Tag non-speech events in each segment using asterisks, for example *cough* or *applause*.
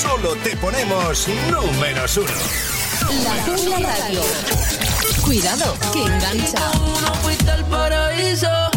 solo te ponemos números uno. La Jungla Radio. Cuidado, que engancha. No fuiste al paraíso.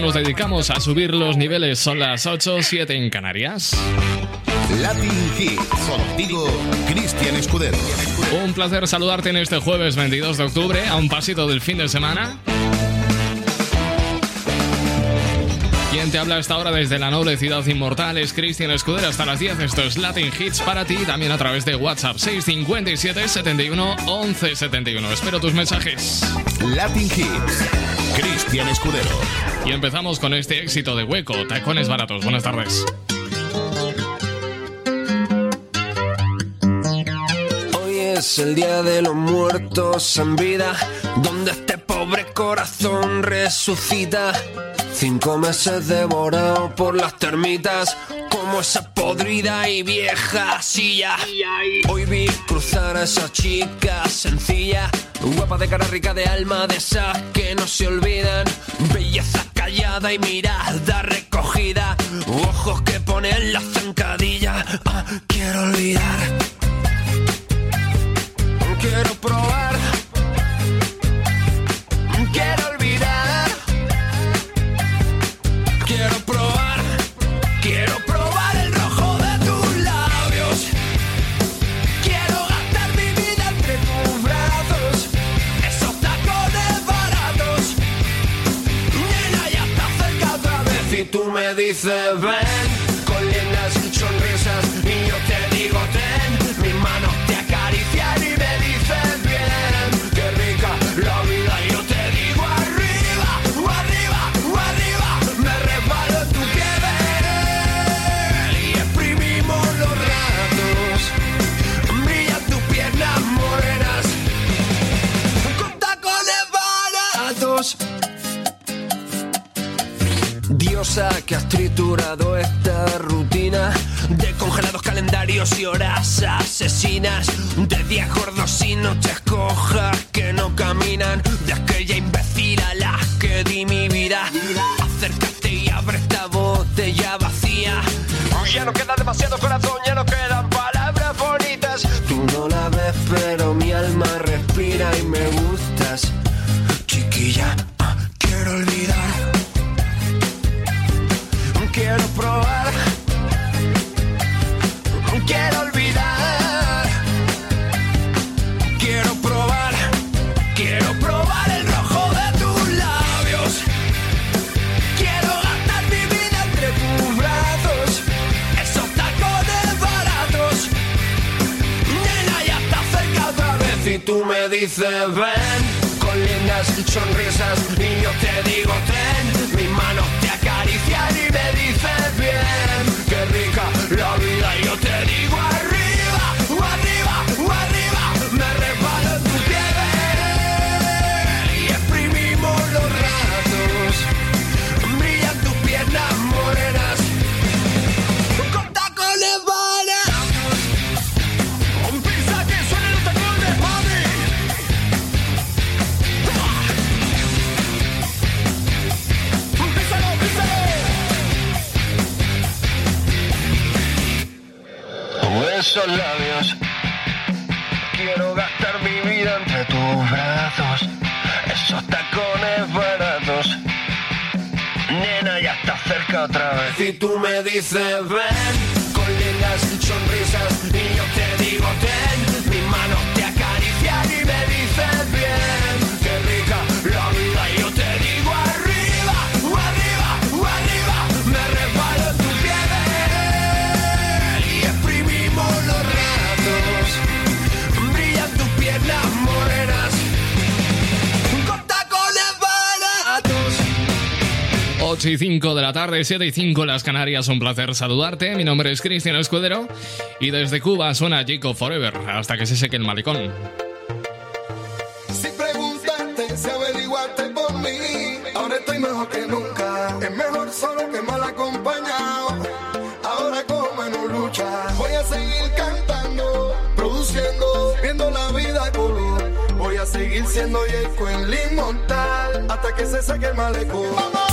Nos dedicamos, a subir los niveles. Son las 8, 7 en Canarias. Latin Hits. Contigo, Cristian Escudero. Un placer saludarte en este jueves 22 de octubre, a un pasito del fin de semana. Quien te habla a esta hora desde la noble ciudad inmortal es Cristian Escudero hasta las 10. Esto es Latin Hits para ti, también a través de WhatsApp 657 71 11 71. Espero tus mensajes. Latin Hits. Cristian Escudero. Y empezamos con este éxito de hueco, tacones baratos. Buenas tardes. Es el día de los muertos en vida, donde este pobre corazón resucita. Cinco meses devorado por las termitas, como esa podrida y vieja silla. Hoy vi cruzar a esa chica sencilla, guapa de cara rica de alma, de esas que no se olvidan. Belleza callada y mirada recogida, ojos que ponen la zancadilla. Ah, quiero olvidar. Tú me dices, Que has triturado esta rutina de congelados calendarios y horas asesinas, de días gordos y noches cojas que no caminan, de aquella imbécil a la que di mi vida. Acércate y abre esta botella vacía. Ya no queda demasiado corazón, ya no quedan palabras bonitas. Tú no la ves, pero mi alma respira y me gustas. Chiquilla, ah, quiero olvidar. Dices, ven. Con lindas sonrisas. Y yo te digo, ten. Mis manos te acarician y me dices, bien. Qué rica la vida. Y yo te digo, tú me dices, y 5 de la tarde, 7 y 5 en las Canarias. Un placer saludarte. Mi nombre es Cristian Escudero y desde Cuba suena Jacob Forever hasta que se seque el malecón. Si preguntarte, si averiguaste por mí, ahora estoy mejor que nunca. Es mejor solo que mal acompañado. Ahora con menos lucha. Voy a seguir cantando, produciendo, viendo la vida color. Voy a seguir siendo Yeco en el inmortal hasta que se saque el malecón. Hasta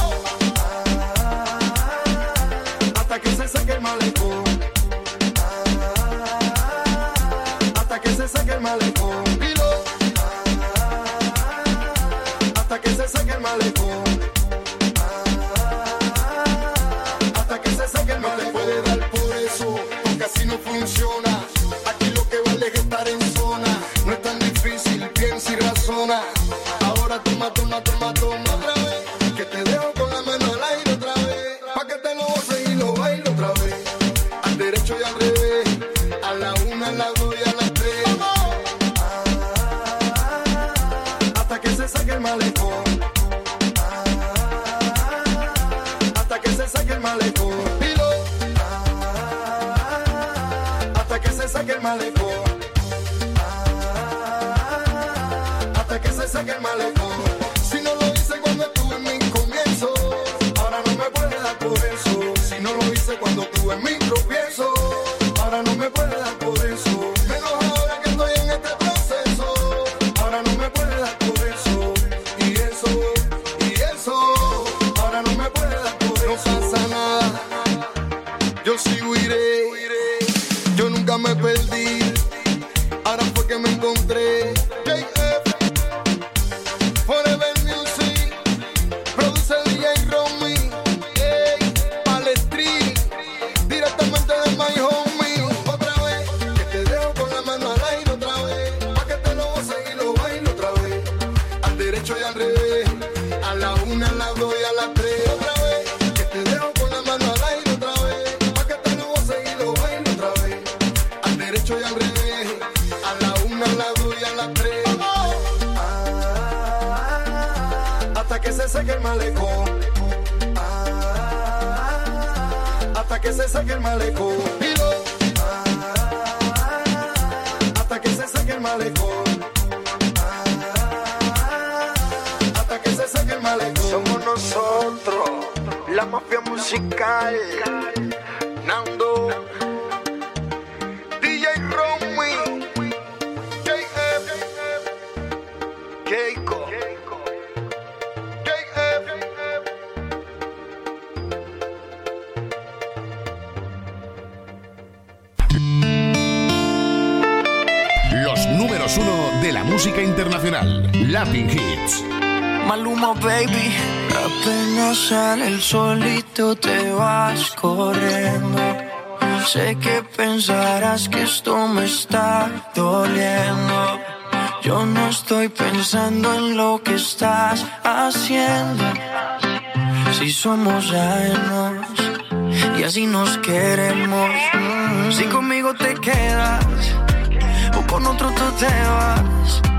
se saque el malecón. Hasta que se saque el malecón. Hasta que se saque el malecón. Hasta que se seque el malecón. Hasta que se seque el malecón. Dilo. Hasta que se seque el malecón. Hasta que se seque el malecón. Somos nosotros, la mafia musical. Internacional. Latin Hits. Maluma, baby. Apenas sale el solito te vas corriendo. Sé que pensarás que esto me está doliendo. Yo no estoy pensando en lo que estás haciendo. Si somos ajenos y así nos queremos. Si conmigo te quedas o con otro tú te vas.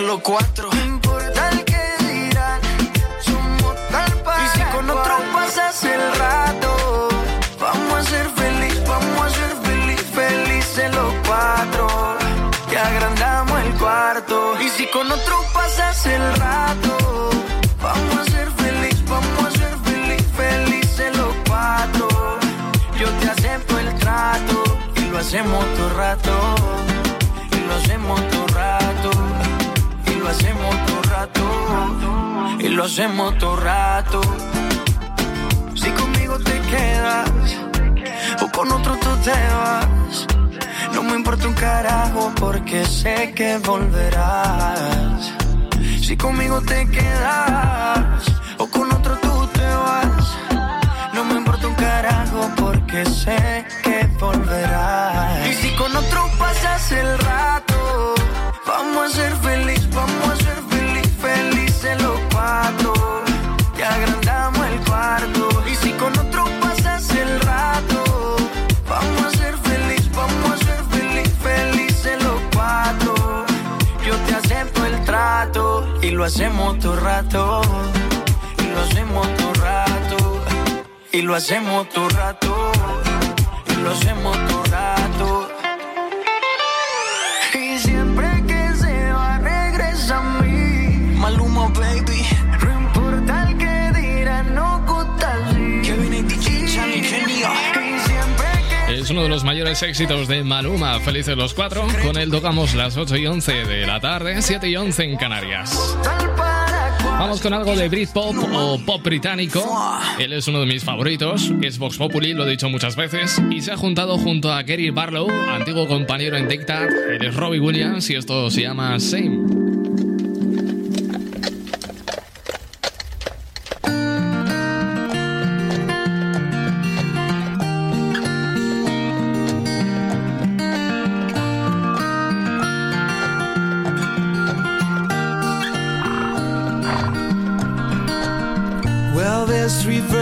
Y los cuatro. No importa el que dirán, somos tal para Y si con otro pasas el rato, vamos a ser feliz, vamos a ser feliz, felices los cuatro. Que agrandamos el cuarto. Y si con otro pasas el rato, vamos a ser feliz, vamos a ser feliz, felices los cuatro. Yo te acepto el trato hacemos todo rato, y lo hacemos lo hacemos todo rato, y lo hacemos todo rato. Si conmigo te quedas, o con otro tú te vas, no me importa un carajo porque sé que volverás. Si conmigo te quedas, o con otro tú te vas, no me importa un carajo porque sé que volverás. Y si con otro pasas el rato, vamos a ser feliz, lo hacemos todo rato. Y lo hacemos todo rato. Y lo hacemos todo rato. Y lo hacemos todo uno de los mayores éxitos de Maluma. Felices los cuatro. Con él tocamos las 8 y 11 de la tarde, 7 y 11 en Canarias. Vamos con algo de Britpop o pop británico. Él es uno de mis favoritos, es Vox Populi, lo he dicho muchas veces, y se ha juntado junto a Gary Barlow, antiguo compañero en Dictat. Él es Robbie Williams y esto se llama Same.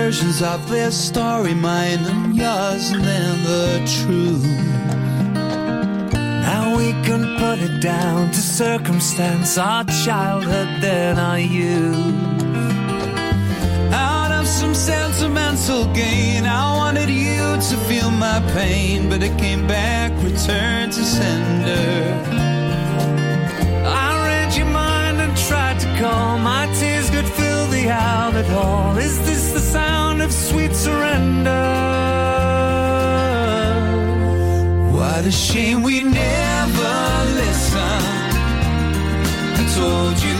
Versions of this story, mine and yours, and then the truth. Now we can put it down to circumstance, our childhood, then our youth. Out of some sentimental gain, I wanted you to feel my pain, but it came back, returned to sender. I read your mind and tried to calm. My tears could fill the outlet hall. Is this the sound of sweet surrender? What a shame we never listened. I told you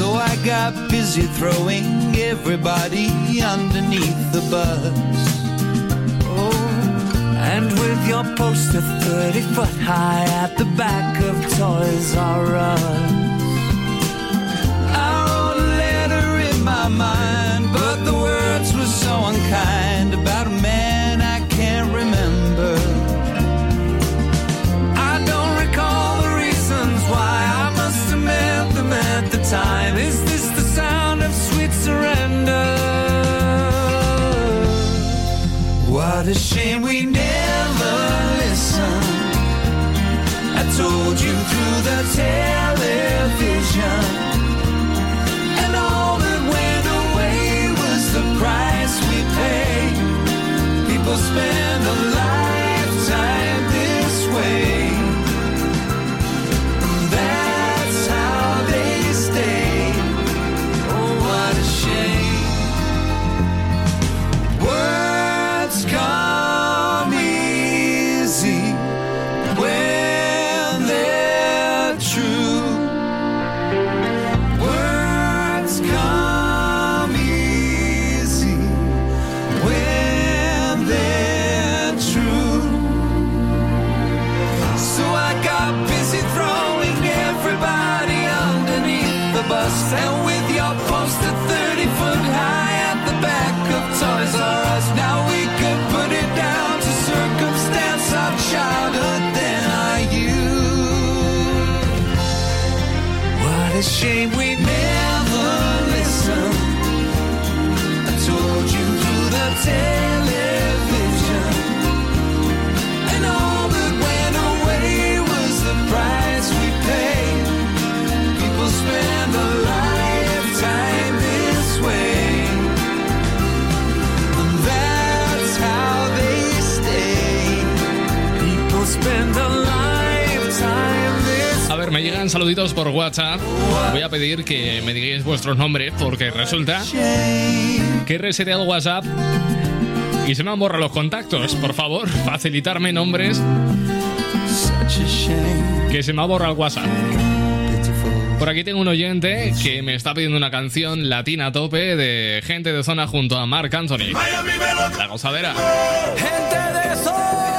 So I got busy throwing everybody underneath the bus. Oh, and with your poster 30 foot high at the back of Toys R Us. The television. Shame we never listened. I told you through the television. Llegan saluditos por WhatsApp. Voy a pedir que me digáis vuestros nombres porque resulta que he reseteado WhatsApp y se me han borrado los contactos. Por favor, facilitarme nombres que se me ha borrado el WhatsApp. Por aquí tengo un oyente que me está pidiendo una canción latina a tope de gente de zona junto a Mark Anthony. La gozadera. Gente de zona.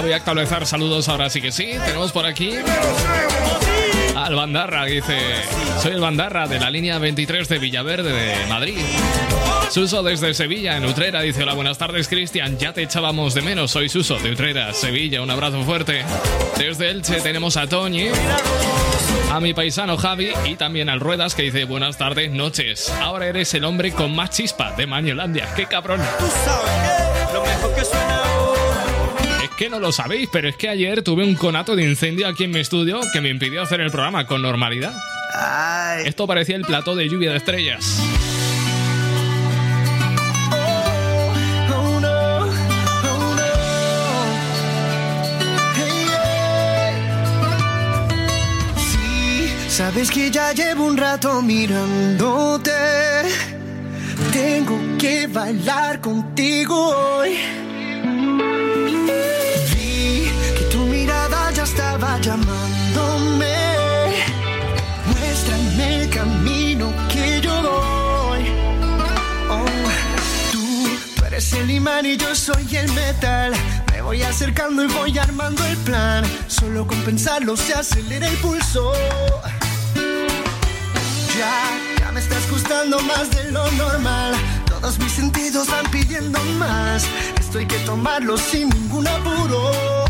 Voy a actualizar saludos ahora sí que sí. Tenemos por aquí al Bandarra, dice: Soy el Bandarra de la línea 23 de Villaverde de Madrid. Suso desde Sevilla, en Utrera, dice: Hola, buenas tardes, Cristian. Ya te echábamos de menos. Soy Suso de Utrera, Sevilla. Un abrazo fuerte. Desde Elche tenemos a Toñi, a mi paisano Javi y también al Ruedas, que dice: Buenas tardes, noches. Ahora eres el hombre con más chispa de Mañolandia. ¡Qué cabrón! Tú sabes que lo mejor que suena que no lo sabéis, pero es que ayer tuve un conato de incendio aquí en mi estudio que me impidió hacer el programa con normalidad. Ay, Esto parecía el plató de lluvia de estrellas. sabes que ya llevo un rato mirándote. Tengo que bailar contigo hoy. Estaba llamándome. Muéstrame el camino que yo doy. Oh, tú, tú eres el imán y yo soy el metal. Me voy acercando y voy armando el plan. Solo con pensarlo se acelera el pulso. Ya, ya me estás gustando más de lo normal. Todos mis sentidos van pidiendo más. Esto hay que tomarlo sin ningún apuro.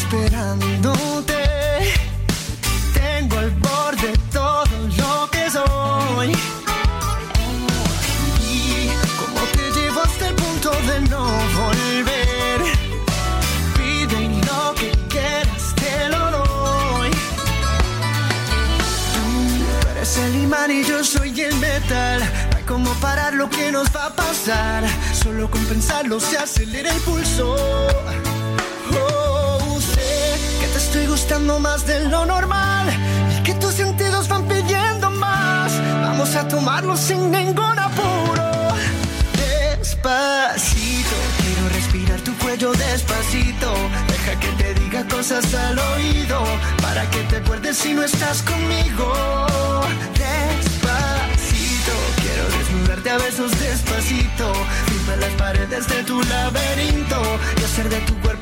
Esperándote. Tengo al borde todo lo que soy. Y como te llevo hasta el punto de no volver. Pide lo que quieras, te lo doy. Tú eres el imán y yo soy el metal. Como parar lo que nos va a pasar. Solo con pensarlo se acelera el pulso. Oh, gustando más de lo normal. Y que tus sentidos van pidiendo más. Vamos a tomarlo sin ningún apuro. Despacito, quiero respirar tu cuello despacito. Deja que te diga cosas al oído. Para que te acuerdes si no estás conmigo. Despacito, quiero desnudarte a besos despacito. Firma las paredes de tu laberinto. Y hacer de tu cuerpo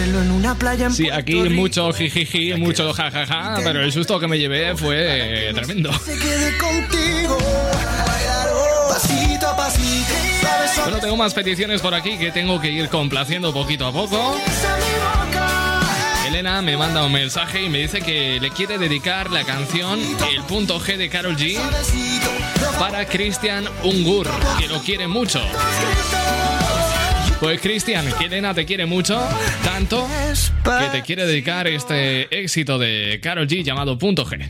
hacerlo en una playa en Sí, aquí mucho jijiji, mucho jajaja, pero el susto que me llevé fue tremendo. Se quede contigo. Pasito a pasito, sabes Bueno, tengo más peticiones por aquí que tengo que ir complaciendo poquito a poco. Elena me manda un mensaje y me dice que le quiere dedicar la canción El punto G de Carol G para Cristian Ungur, que lo quiere mucho. Pues Cristian, que Elena te quiere mucho, tanto que te quiere dedicar este éxito de Carol G llamado Punto G.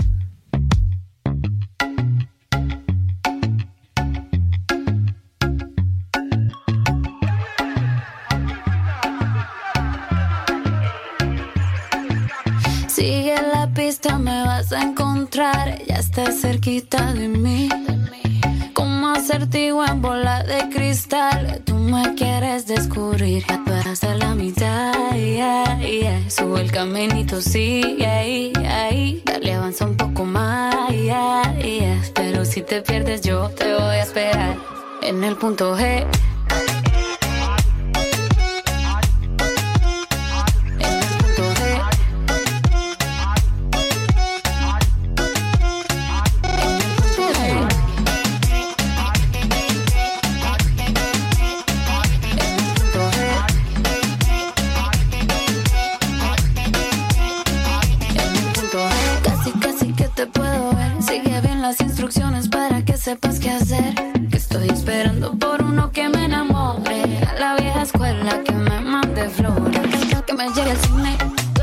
Sigue la pista, me vas a encontrar. Ya estás cerquita de mí. Acertijo en bola de cristal. Tú me quieres descubrir. Ya tú eras a la mitad. yeah, yeah. Sube el caminito, sigue ahí, ahí. Dale, avanza un poco más. yeah, yeah. Pero si te pierdes, yo te voy a esperar. En el punto G. sepas qué hacer. Que estoy esperando por uno que me enamore. A la vieja escuela que me mande flores. Que me llegue al cine,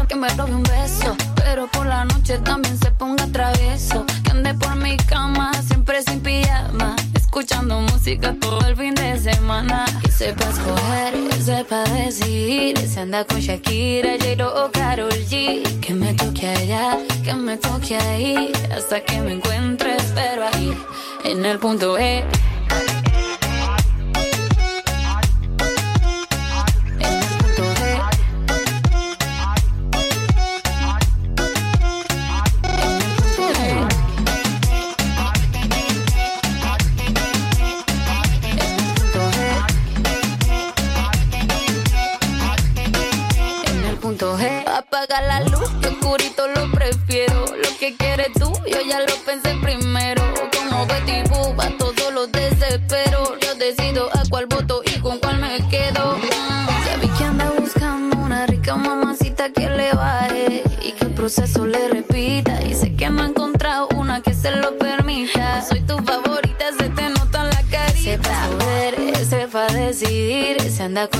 que me robe un beso. Pero por la noche también se ponga travieso. Que ande por mi cama, siempre sin pijama. Escuchando música todo el fin de semana. Que sepa escoger, que sepa decidir. Se anda con Shakira, J-Lo o Karol G. Que me toque allá, que me toque ahí. Hasta que me encuentres, pero ahí, en el punto E.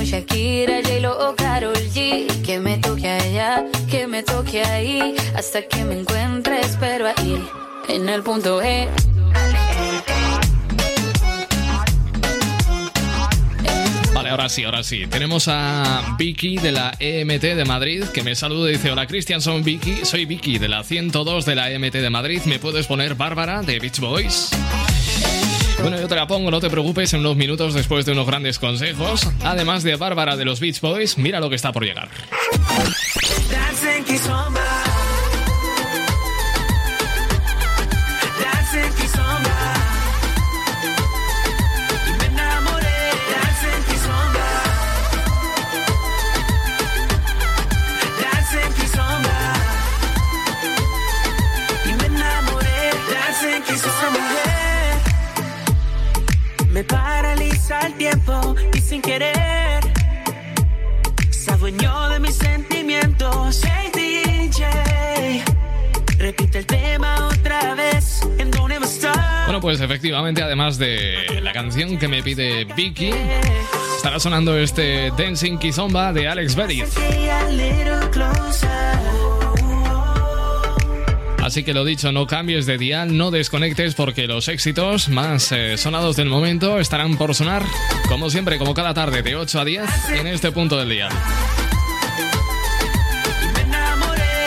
Shakira, J-Lo o Karol G. Que me toque allá, que me toque ahí, hasta que me encuentre, espero ahí, en el punto E. Vale, ahora sí, ahora sí. Tenemos a Vicky de la EMT de Madrid que me saluda y dice: Hola Cristian, soy Vicky, soy Vicky de la 102 de la EMT de Madrid. ¿Me puedes poner Bárbara de Beach Boys? Bueno, yo te la pongo, no te preocupes, en unos minutos después de unos grandes consejos. Además de Bárbara de los Beach Boys, mira lo que está por llegar. Paraliza el tiempo y sin querer se adueñó de mis sentimientos. Hey DJ, repite el tema otra vez. Ever stop. Bueno, pues efectivamente, además de la canción que me pide Vicky, estará sonando este Dancing Kizomba de Alex Berry. Así que lo dicho, no cambies de dial, no desconectes porque los éxitos más eh, sonados del momento estarán por sonar, como siempre, como cada tarde, de 8 a 10 en este punto del día.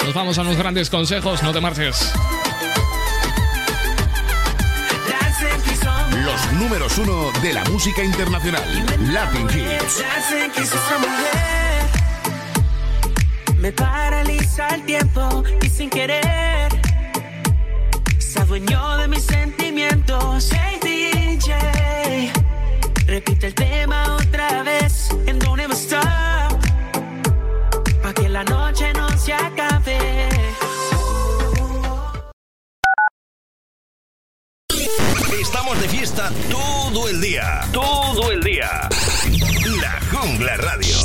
Nos vamos a unos grandes consejos, no te marches. Los números uno de la música internacional. Latin Hits. Me paraliza el tiempo y sin querer se adueñó de mis sentimientos. Hey DJ, repite el tema otra vez. And don't ever stop. Pa' que la noche no se acabe. Estamos de fiesta todo el día. Todo el día. La Jungla Radio.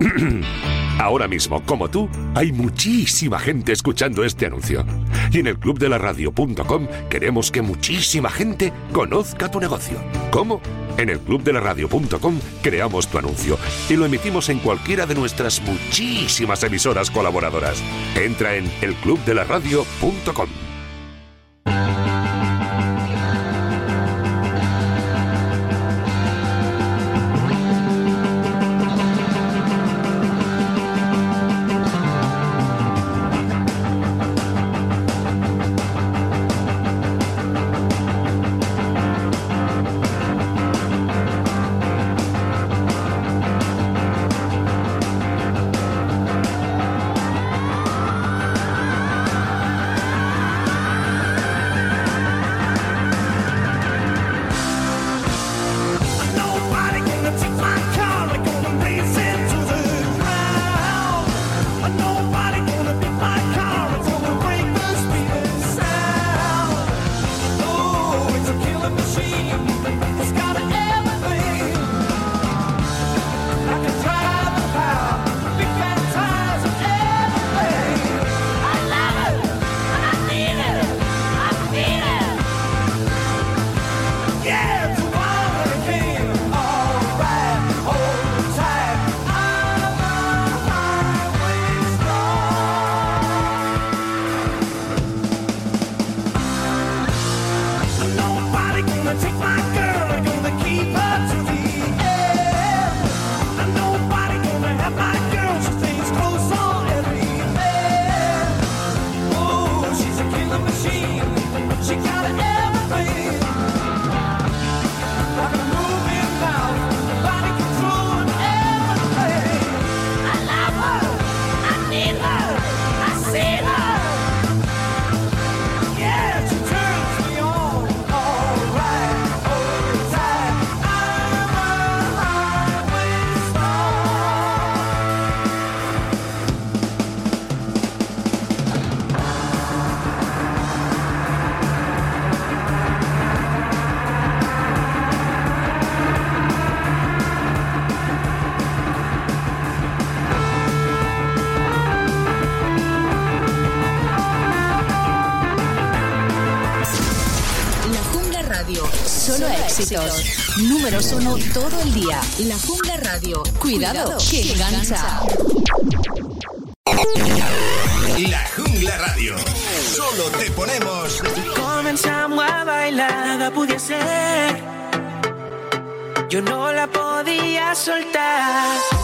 *clears throat* *clears throat* Ahora mismo, como tú, hay muchísima gente escuchando este anuncio. Y en el clubdelaradio.com queremos que muchísima gente conozca tu negocio. ¿Cómo? En el clubdelaradio.com creamos tu anuncio y lo emitimos en cualquiera de nuestras muchísimas emisoras colaboradoras. Entra en elclubdelaradio.com. Uno todo el día. La Jungla Radio. Cuidado, que engancha. La Jungla Radio. Solo te ponemos. Comenzamos a bailar, nada podía ser. Yo no la podía soltar.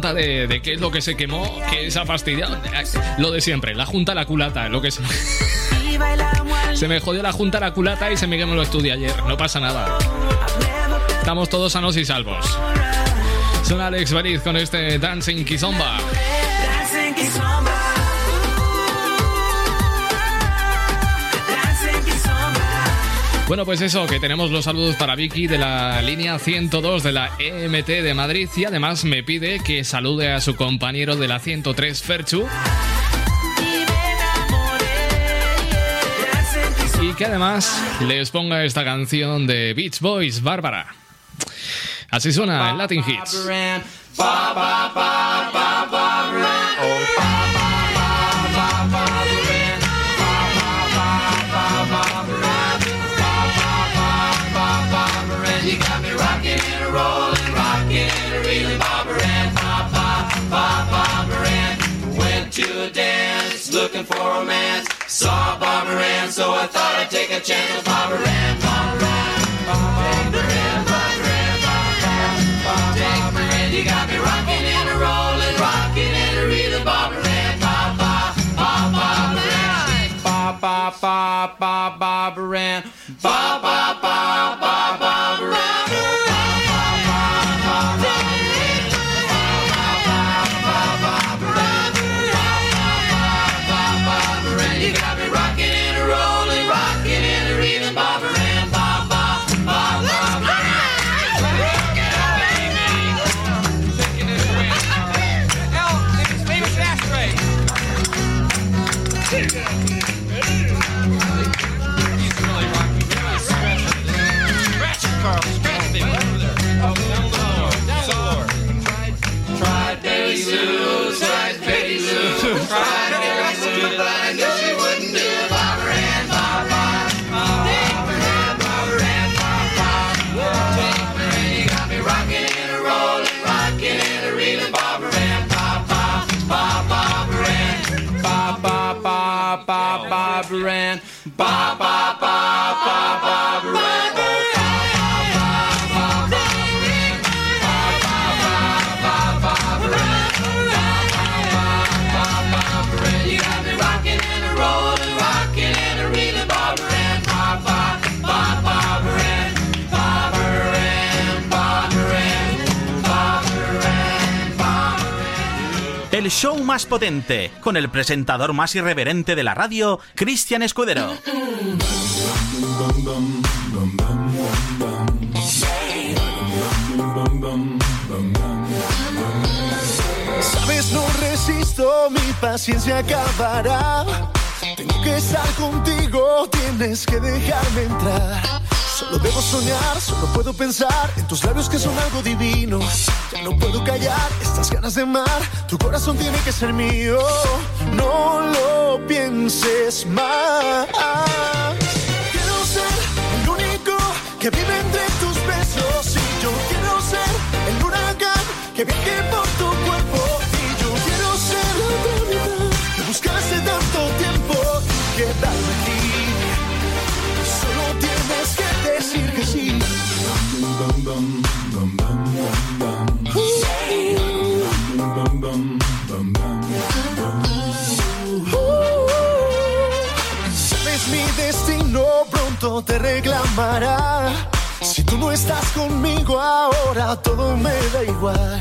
De, qué es lo que se quemó, qué se ha fastidiado. Lo de siempre, la junta, la culata, lo que se... *laughs* Se me jodió la junta, la culata y se me quemó el estudio ayer. No pasa nada. Estamos todos sanos y salvos. Son Alex Beriz con este Dancing Kizomba. Bueno, pues eso, que tenemos los saludos para Vicky de la línea 102 de la EMT de Madrid y además me pide que salude a su compañero de la 103 Ferchu y que además les ponga esta canción de Beach Boys, Bárbara. Así suena en Latin Hits. Looking for romance. Saw Barbara Ann, so I thought I'd take a chance with Barbara Ann, Barbara Ann, Barbara Ann, Barbara Ann, Barbara Ann. You got me rocking and a rolling, rocking and a reeling, Barbara Ann, Barbara Ann. Ba ba ba ba Barbara Ann. Ba ba ba el show más potente, con el presentador más irreverente de la radio, Cristian Escudero. Sabes, no resisto, mi paciencia acabará. Tengo que estar contigo, tienes que dejarme entrar. Solo debo soñar, solo puedo pensar en tus labios que son algo divino. Ya no puedo callar estas ganas de amar, tu corazón tiene que ser mío. No lo pienses más. Quiero ser el único que vive entre tus besos y yo quiero ser el huracán que viaje estás conmigo ahora, todo me da igual.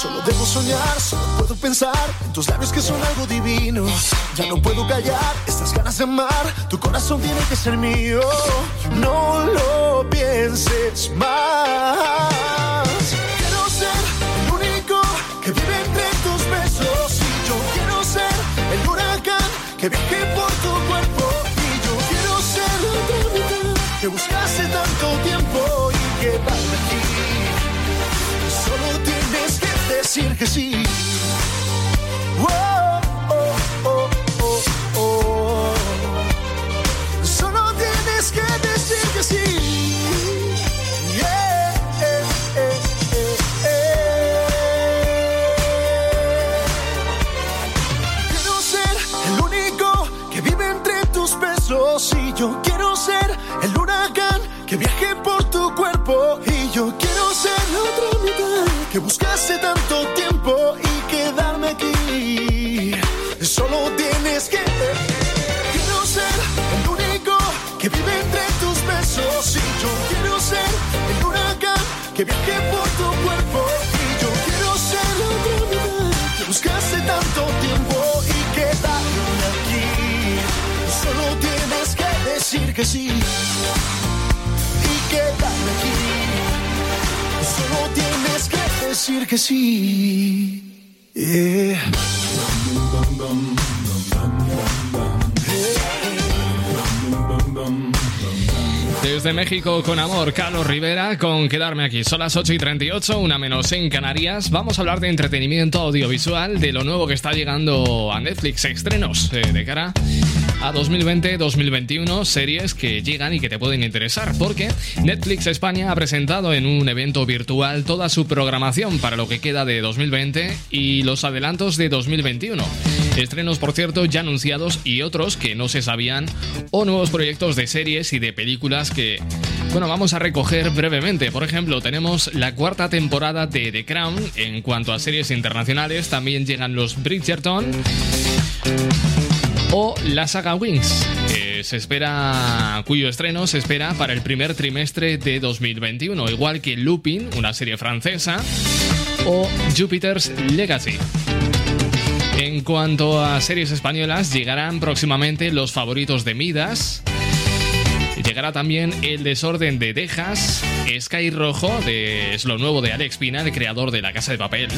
Solo debo soñar, solo puedo pensar en tus labios que son algo divino. Ya no puedo callar estas ganas de amar, tu corazón tiene que ser mío. No lo pienses más. Quiero ser el único que vive entre tus besos y yo quiero ser el huracán que viaje por tu decir que sí. Oh, oh, oh, oh. Solo tienes que decir que sí. Quiero ser el único que vive entre tus besos y yo quiero ser el huracán que viaje por tu cuerpo y yo quiero que buscaste tanto tiempo y quedarme aquí. Solo tienes que quiero ser el único que vive entre tus besos y yo quiero ser el huracán que viaje por tu cuerpo y yo quiero ser la mitad que buscaste tanto tiempo y quedarme aquí. Solo tienes que decir que sí Yeah. Desde México con amor, Carlos Rivera, con quedarme aquí. Son las 8 y 38, una menos en Canarias. Vamos a hablar de entretenimiento audiovisual, de lo nuevo que está llegando a Netflix, estrenos eh, de cara a 2020-2021, series que llegan y que te pueden interesar, porque Netflix España ha presentado en un evento virtual toda su programación para lo que queda de 2020 y los adelantos de 2021. Estrenos, por cierto, ya anunciados y otros que no se sabían, o nuevos proyectos de series y de películas que, bueno, vamos a recoger brevemente. Por ejemplo, tenemos la cuarta temporada de The Crown. En cuanto a series internacionales, también llegan los Bridgerton o la saga Wings, que se espera, cuyo estreno se espera para el primer trimestre de 2021, igual que Lupin, una serie francesa, o Jupiter's Legacy. En cuanto a series españolas, llegarán próximamente los favoritos de Midas. Llegará también El desorden de Dejas, Sky Rojo, de, es lo nuevo de Alex Pina, el creador de La Casa de Papel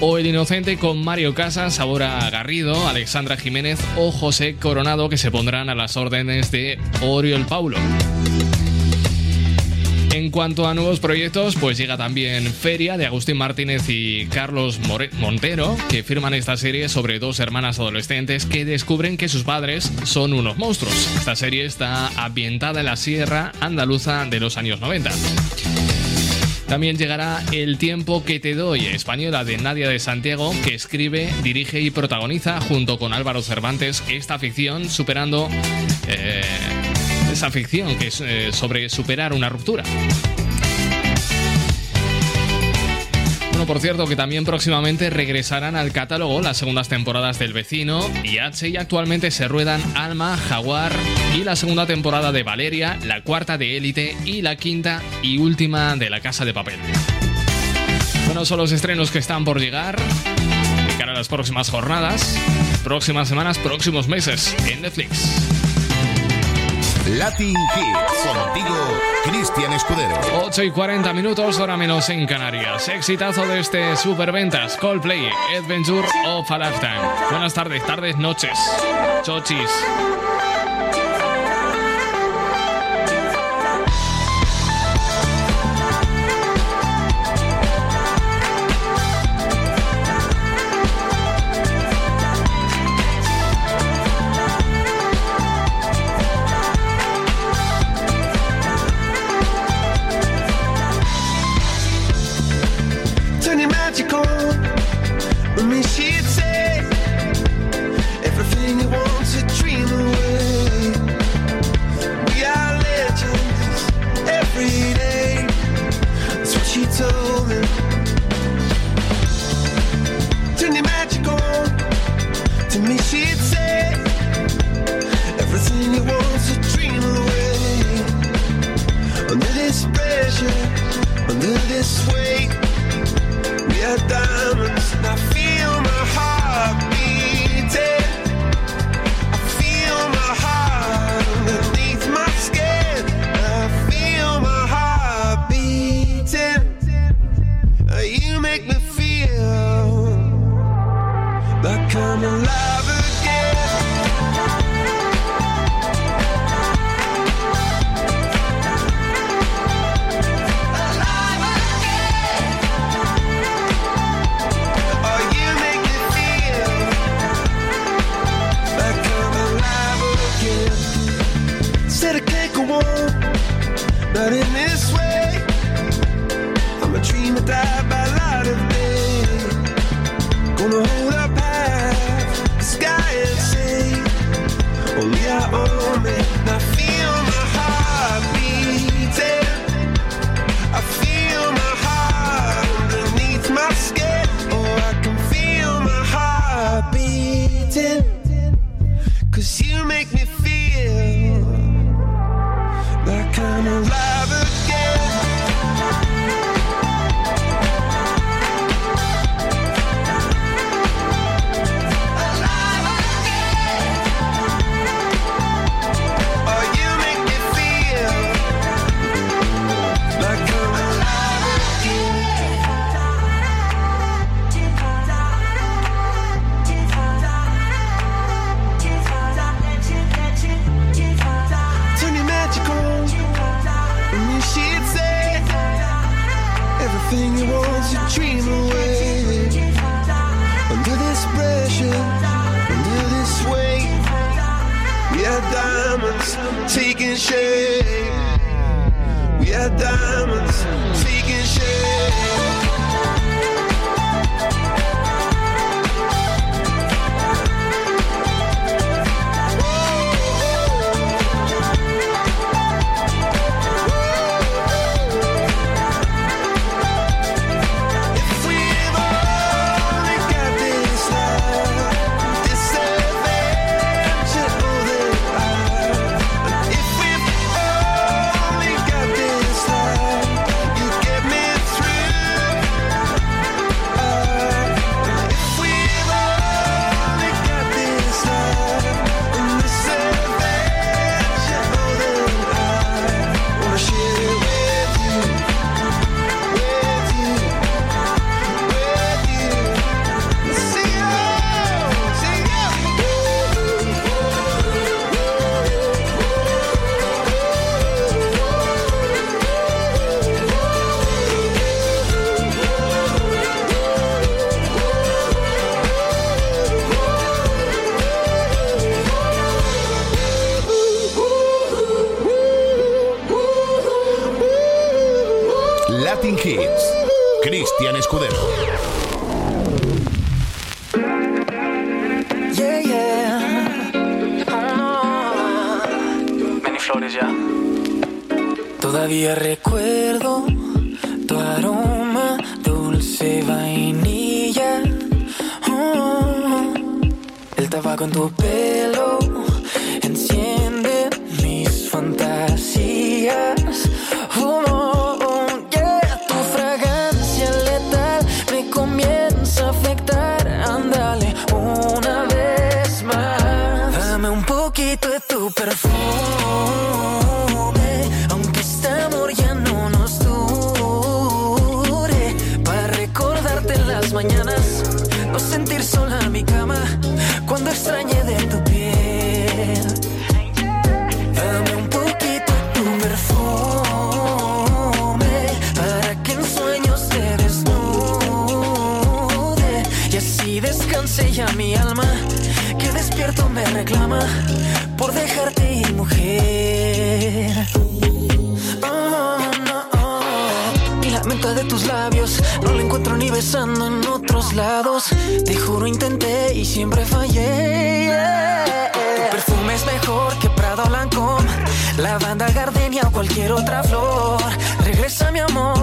o El Inocente con Mario Casas, Sabora Garrido, Alexandra Jiménez o José Coronado que se pondrán a las órdenes de Oriol Paulo. En cuanto a nuevos proyectos, pues llega también Feria de Agustín Martínez y Carlos Montero, que firman esta serie sobre dos hermanas adolescentes que descubren que sus padres son unos monstruos. Esta serie está ambientada en la sierra andaluza de los años 90. También llegará El tiempo que te doy, española de Nadia de Santiago, que escribe, dirige y protagoniza junto con Álvaro Cervantes esta ficción superando eh, esa ficción que es eh, sobre superar una ruptura. Vecino, por cierto, que también próximamente regresarán al catálogo las segundas temporadas del Vecino y H y actualmente se ruedan Alma, Jaguar y la segunda temporada de Valeria, la cuarta de Élite y la quinta y última de La Casa de Papel. Bueno, son los estrenos que están por llegar de cara a las próximas jornadas, próximas semanas, próximos meses en Netflix. Latin Hits, contigo Cristian Escudero. 8 y 40 minutos, hora menos en Canarias. Exitazo de este Superventas, Coldplay, Adventure of a Lifetime. Buenas tardes, tardes, noches. Chochis. diamonds taking shape. We are diamonds taking shape. Todavía recuerdo tu aroma, dulce vainilla. Oh, oh. el tabaco en tu pelo reclama por dejarte ir mujer. Oh, no, oh. Y la menta de tus labios no la encuentro ni besando en otros lados. Te juro intenté y siempre fallé. Tu perfume es mejor que Prado Lancôme, lavanda gardenia o cualquier otra flor. Regresa mi amor.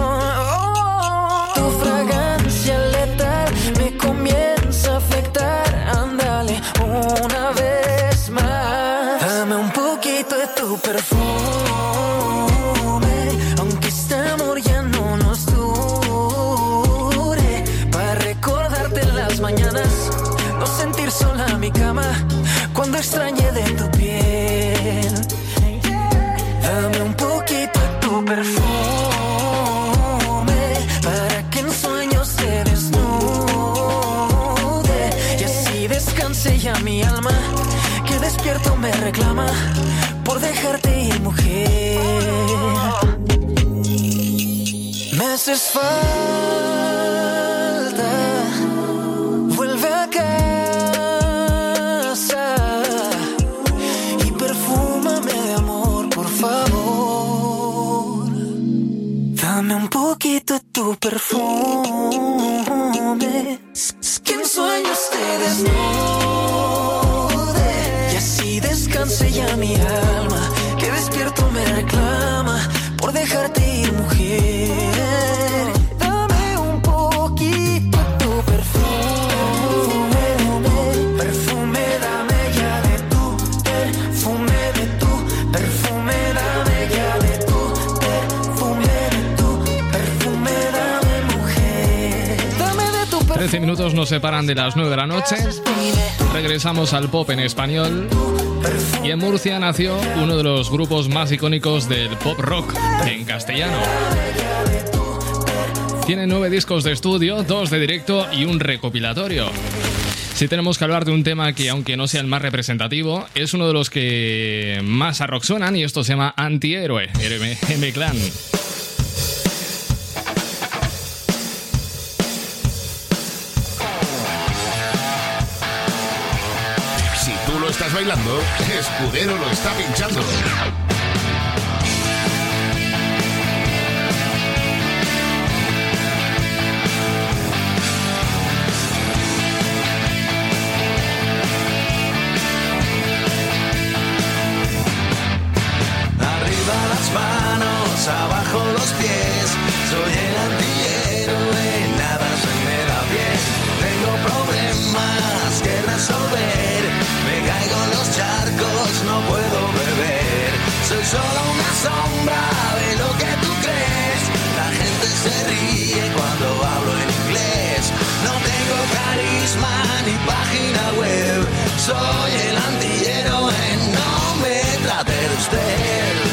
Reclama por dejarte ir mujer. Me haces falta, vuelve a casa y perfúmame de amor, por favor. Dame un poquito de tu perfume, nos separan de las 9 de la noche. Regresamos al pop en español. Y en Murcia nació uno de los grupos más icónicos del pop rock en castellano. Tiene nueve discos de estudio, dos de directo y un recopilatorio. Si tenemos que hablar de un tema que, aunque no sea el más representativo, es uno de los que más a rock suenan y esto se llama Antihéroe, M bailando, Escudero lo está pinchando. Solo una sombra de lo que tú crees. La gente se ríe cuando hablo en inglés. No tengo carisma ni página web. Soy el antihéroe, no me trate de usted.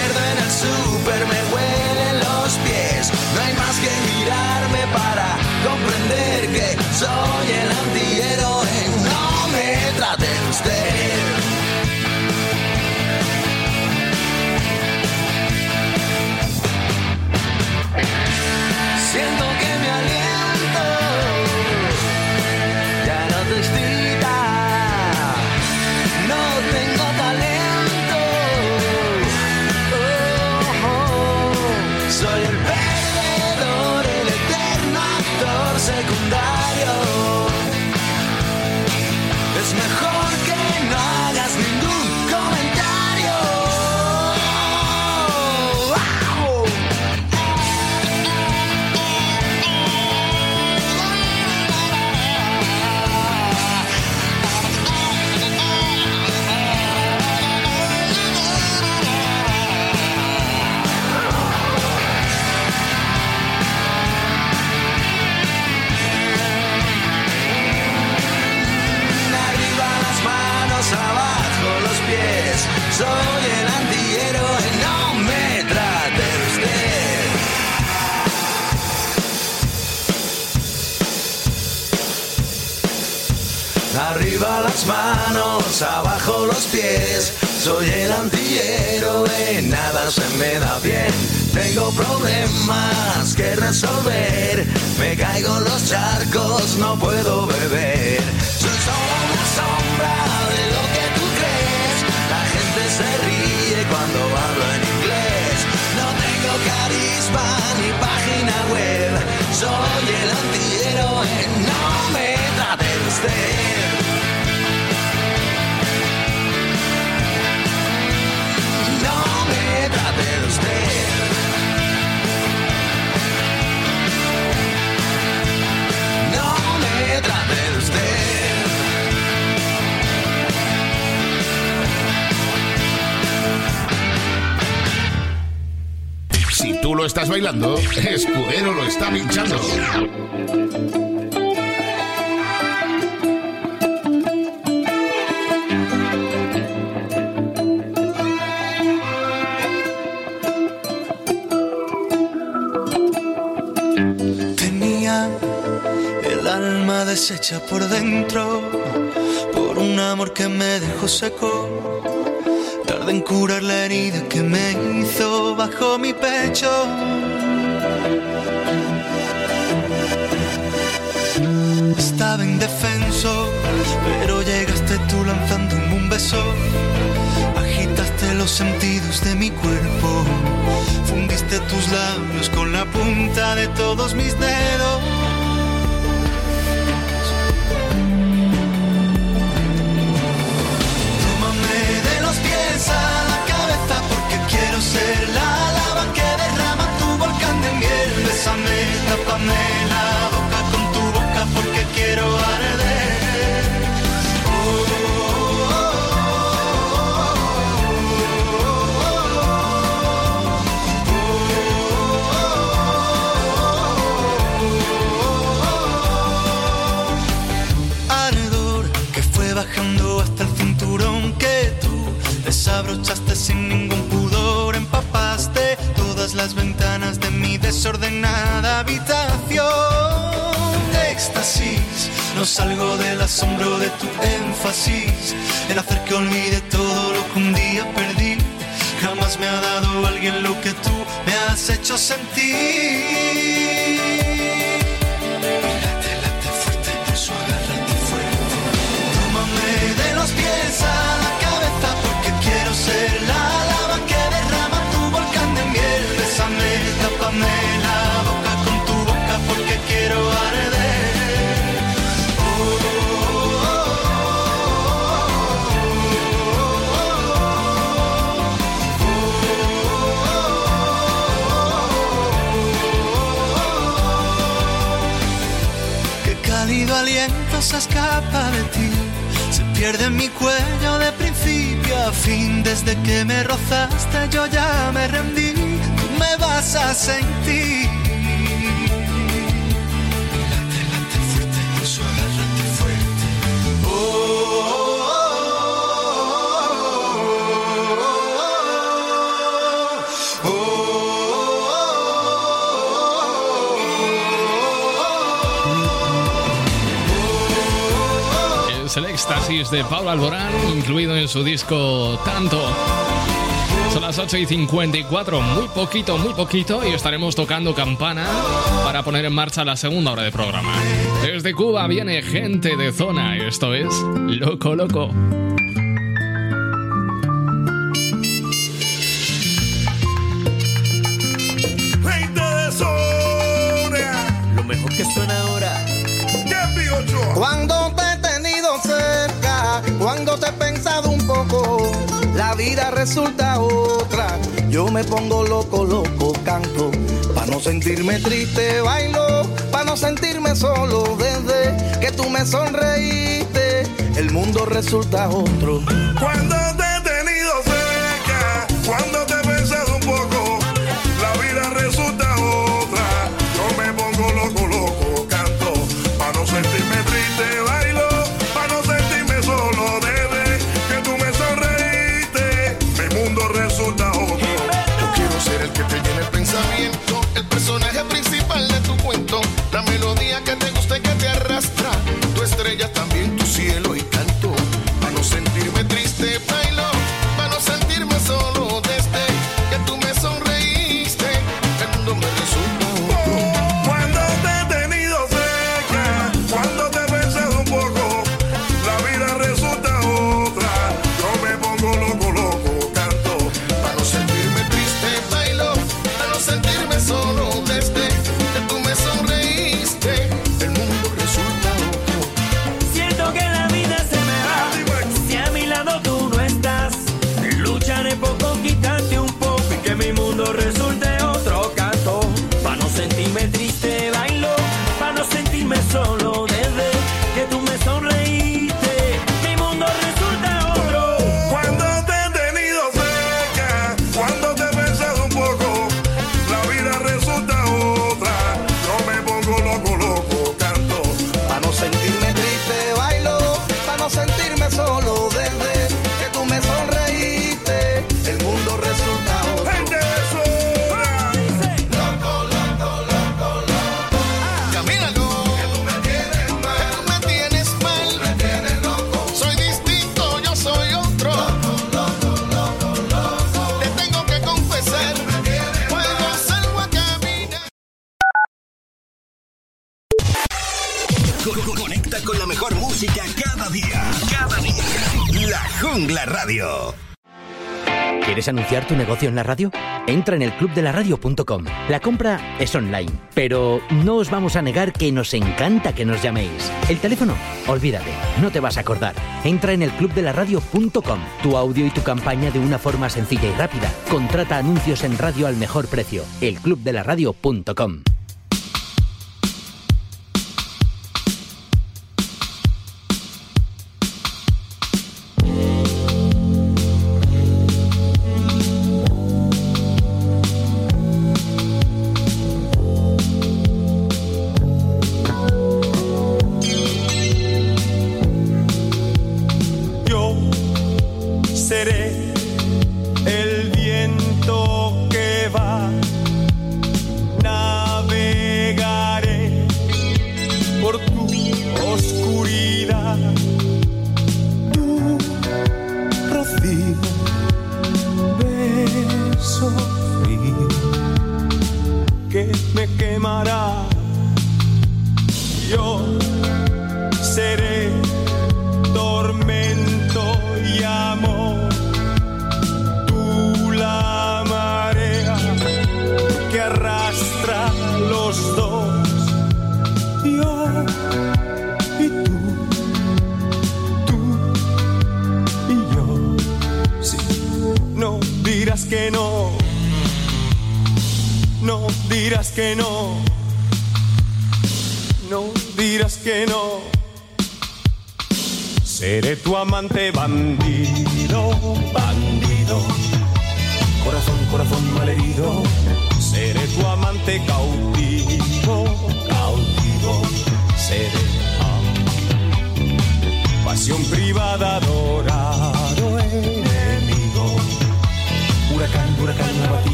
pierdo en el súper, me huelen los pies. No hay más que mirarme para comprender que soy. Los pies. Soy el antihéroe, nada se me da bien. Tengo problemas que resolver. Me caigo en los charcos, no puedo beber. Soy solo una sombra de lo que tú crees. La gente se ríe cuando hablo en inglés. No tengo carisma ni página web. Soy el antihéroe, no me trate de usted. Si tú lo estás bailando, Escudero lo está pinchando. Deshecha por dentro por un amor que me dejó seco. Tardé en curar la herida que me hizo bajo mi pecho. Estaba indefenso, pero llegaste tú lanzándome un beso. Agitaste los sentidos de mi cuerpo. Fundiste tus labios con la punta de todos mis dedos. Ser la lava que derrama tu volcán de miel. Bésame, tápame la boca con tu boca porque quiero arder. Ardor que fue bajando hasta el cinturón que tú desabrochaste las ventanas de mi desordenada habitación. Éxtasis, no salgo del asombro de tu énfasis, el hacer que olvide todo lo que un día perdí. Jamás me ha dado alguien lo que tú me has hecho sentir. Aliento se escapa de ti. Se pierde en mi cuello de principio a fin. Desde que me rozaste yo ya me rendí. Tú me vas a sentir. Éxtasis de Pablo Alborán, incluido en su disco Tanto. Son las 8 y 54, muy poquito, muy poquito, y estaremos tocando campana para poner en marcha la segunda hora de programa. Desde Cuba viene gente de zona, esto es Loco Loco. Gente de zona. Lo mejor que suena vida resulta otra. Yo me pongo loco, loco, canto. Para no sentirme triste, bailo. Para no sentirme solo, desde que tú me sonreíste, el mundo resulta otro. Cuando te En la radio? Entra en el clubdelaradio.com. La compra es online, pero no os vamos a negar que nos encanta que nos llaméis. El teléfono, olvídate, no te vas a acordar. Entra en el clubdelaradio.com. Tu audio y tu campaña de una forma sencilla y rápida. Contrata anuncios en radio al mejor precio. Elclubdelaradio.com.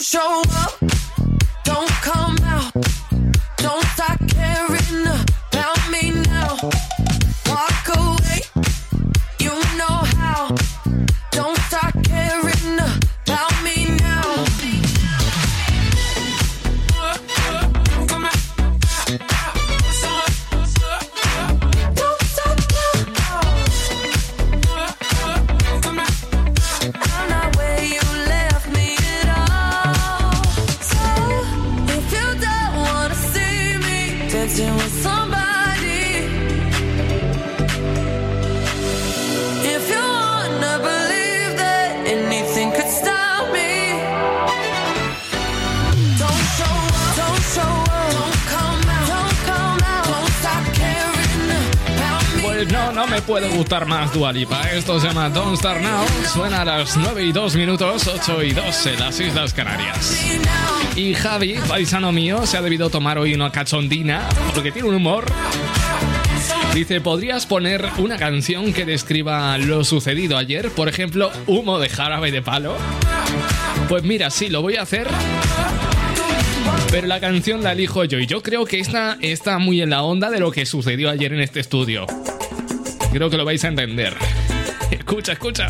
show up. Gustar más Dualipa. Esto se llama Don't Start Now. Suena a las 9 y 2 minutos, 8 y 2 en las Islas Canarias. Y Javi, paisano mío, se ha debido tomar hoy una cachondina porque tiene un humor. Dice, ¿podrías poner una canción que describa lo sucedido ayer? Por ejemplo, humo de jarabe de palo. Pues mira, sí, lo voy a hacer. Pero la canción la elijo yo y yo creo que esta está muy en la onda de lo que sucedió ayer en este estudio. Creo que lo vais a entender. Escucha, escucha.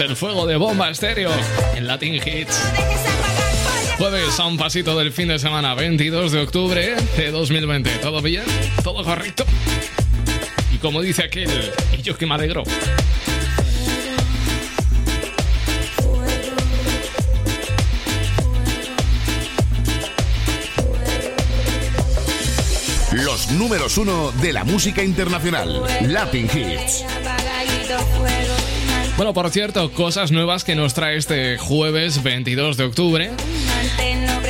El fuego de bomba estéreo en Latin Hits. Jueves a un pasito del fin de semana, 22 de octubre de 2020. ¿Todo bien? ¿Todo correcto? Y como dice aquel, y yo que me alegro. Los números uno de la música internacional. Latin Hits. Bueno, por cierto, cosas nuevas que nos trae este jueves 22 de octubre.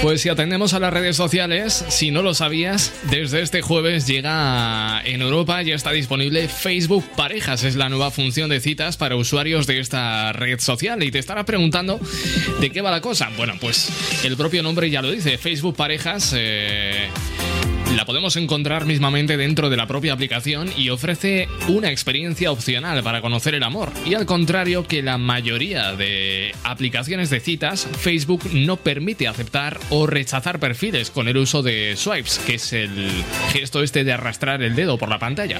Pues si atendemos a las redes sociales, si no lo sabías, desde este jueves llega en Europa, ya está disponible Facebook Parejas. Es la nueva función de citas para usuarios de esta red social. Y te estarás preguntando de qué va la cosa. Bueno, pues el propio nombre ya lo dice, Facebook Parejas. eh, La podemos encontrar mismamente dentro de la propia aplicación y ofrece una experiencia opcional para conocer el amor. Y al contrario que la mayoría de aplicaciones de citas, Facebook no permite aceptar o rechazar perfiles con el uso de swipes, que es el gesto este de arrastrar el dedo por la pantalla.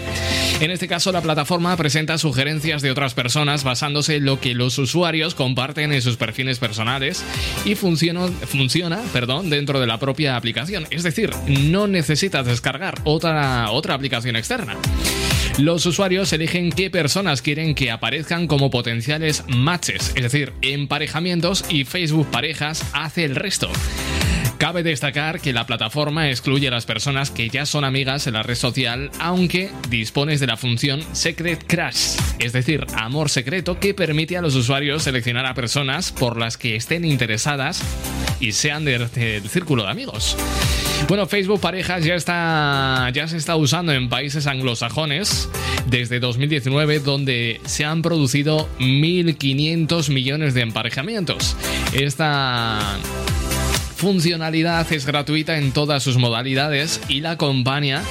En este caso, la plataforma presenta sugerencias de otras personas basándose en lo que los usuarios comparten en sus perfiles personales y funciona, funciona perdón, dentro de la propia aplicación. Es decir, no necesita descargar otra, otra aplicación externa. Los usuarios eligen qué personas quieren que aparezcan como potenciales matches, es decir, emparejamientos y Facebook Parejas hace el resto. Cabe destacar que la plataforma excluye a las personas que ya son amigas en la red social, aunque dispones de la función Secret Crush, es decir, amor secreto que permite a los usuarios seleccionar a personas por las que estén interesadas y sean del, círculo de amigos. Bueno, Facebook Parejas ya está ya se está usando en países anglosajones desde 2019 donde se han producido 1500 millones de emparejamientos. Esta funcionalidad es gratuita en todas sus modalidades y la compañía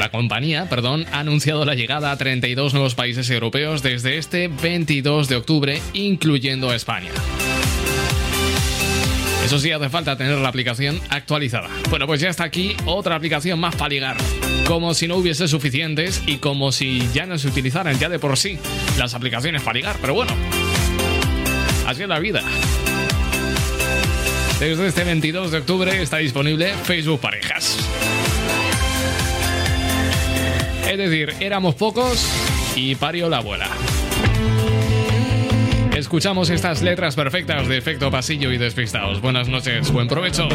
la compañía, perdón, ha anunciado la llegada a 32 nuevos países europeos desde este 22 de octubre, incluyendo España. Eso sí, hace falta tener la aplicación actualizada. Bueno, pues ya está aquí otra aplicación más para ligar. Como si no hubiese suficientes y como si ya no se utilizaran ya de por sí las aplicaciones para ligar. Pero bueno, así es la vida. Desde este 22 de octubre está disponible Facebook Parejas. Es decir, éramos pocos y parió la abuela. Escuchamos estas letras perfectas de efecto pasillo y despistados. Buenas noches, buen provecho.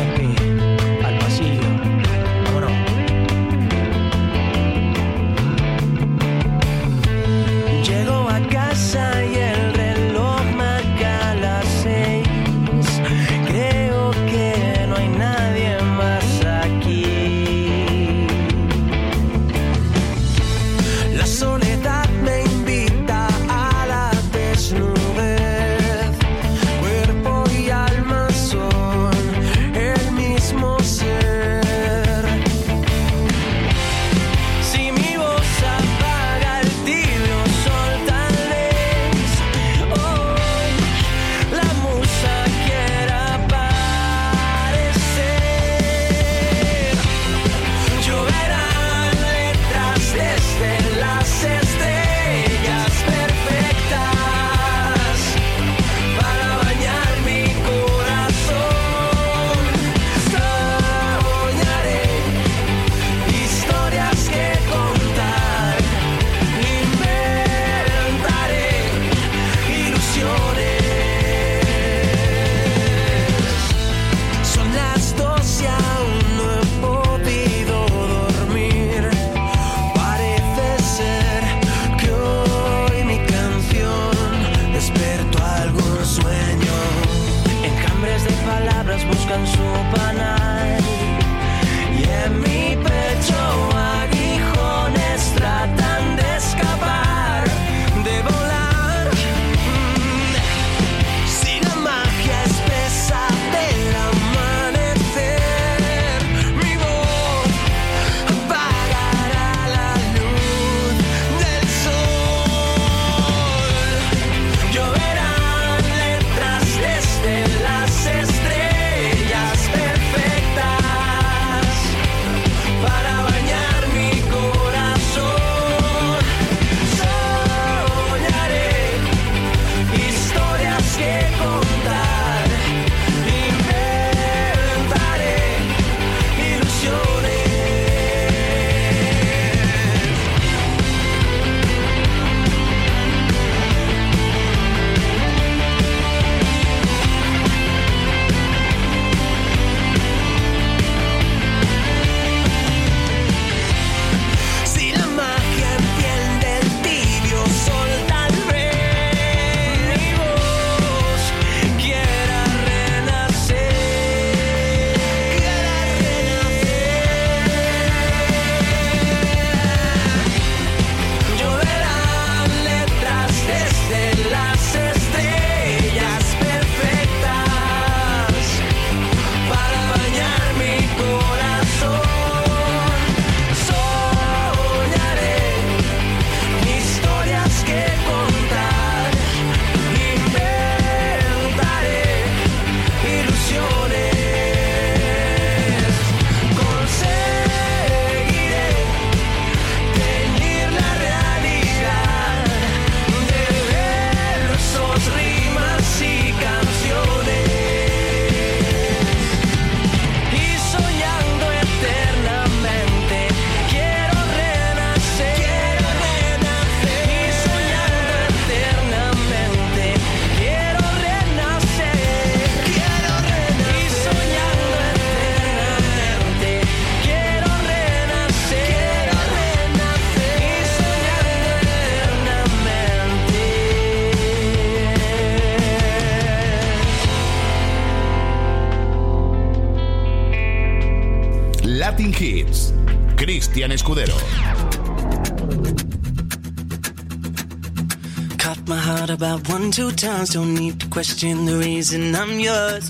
Don't need to question the reason I'm yours.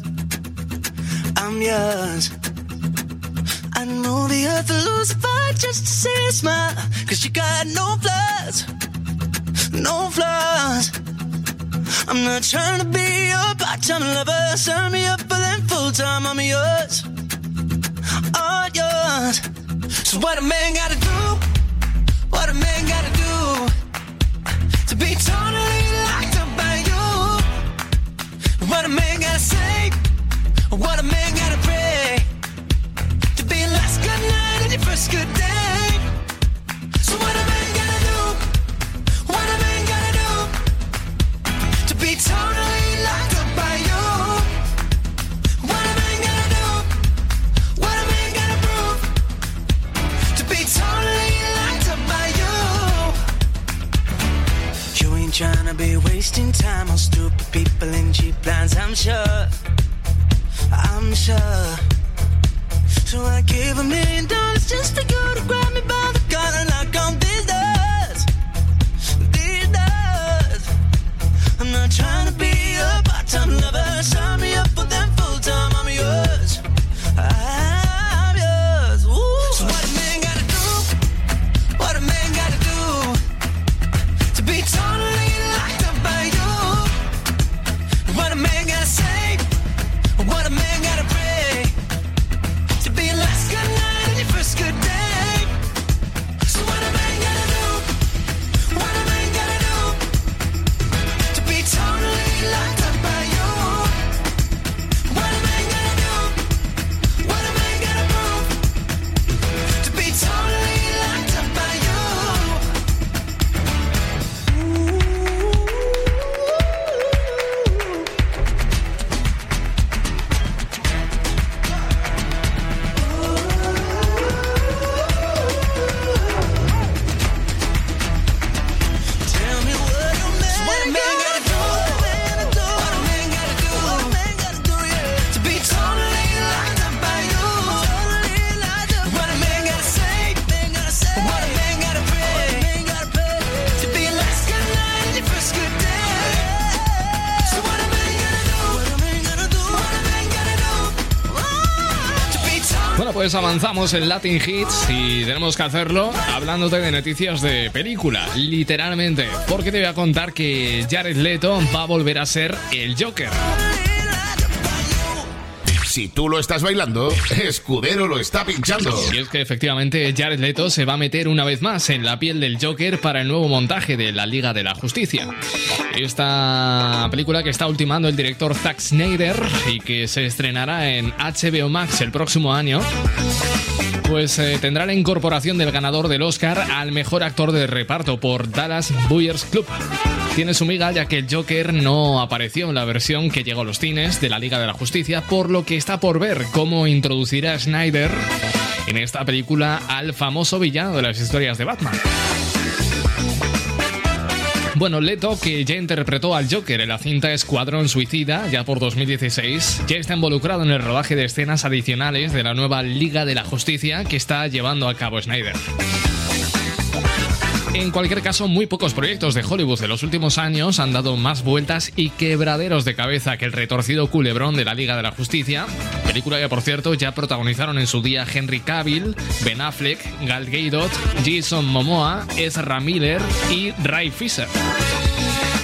I'm yours. I know the earth will lose a fight just to see a smile. Cause you got no flaws. No flaws. I'm not trying to be your part-time lover. Sign me up for them full-time. I'm yours. All yours. So what a man gotta pues avanzamos en Latin Hits y tenemos que hacerlo hablándote de noticias de película, literalmente, porque te voy a contar que Jared Leto va a volver a ser el Joker. Si tú lo estás bailando, Escudero lo está pinchando. Y es que efectivamente Jared Leto se va a meter una vez más en la piel del Joker para el nuevo montaje de la Liga de la Justicia. Esta película que está ultimando el director Zack Snyder y que se estrenará en HBO Max el próximo año. Pues eh, tendrá la incorporación del ganador del Oscar al mejor actor de reparto por Dallas Buyers Club. Tiene su miga ya que el Joker no apareció en la versión que llegó a los cines de la Liga de la Justicia, por lo que está por ver cómo introducirá Snyder en esta película al famoso villano de las historias de Batman. Bueno, Leto, que ya interpretó al Joker en la cinta Escuadrón Suicida, ya por 2016, ya está involucrado en el rodaje de escenas adicionales de la nueva Liga de la Justicia que está llevando a cabo Snyder. En cualquier caso, muy pocos proyectos de Hollywood de los últimos años han dado más vueltas y quebraderos de cabeza que el retorcido culebrón de la Liga de la Justicia. Película que, por cierto, ya protagonizaron en su día Henry Cavill, Ben Affleck, Gal Gadot, Jason Momoa, Ezra Miller y Ray Fisher.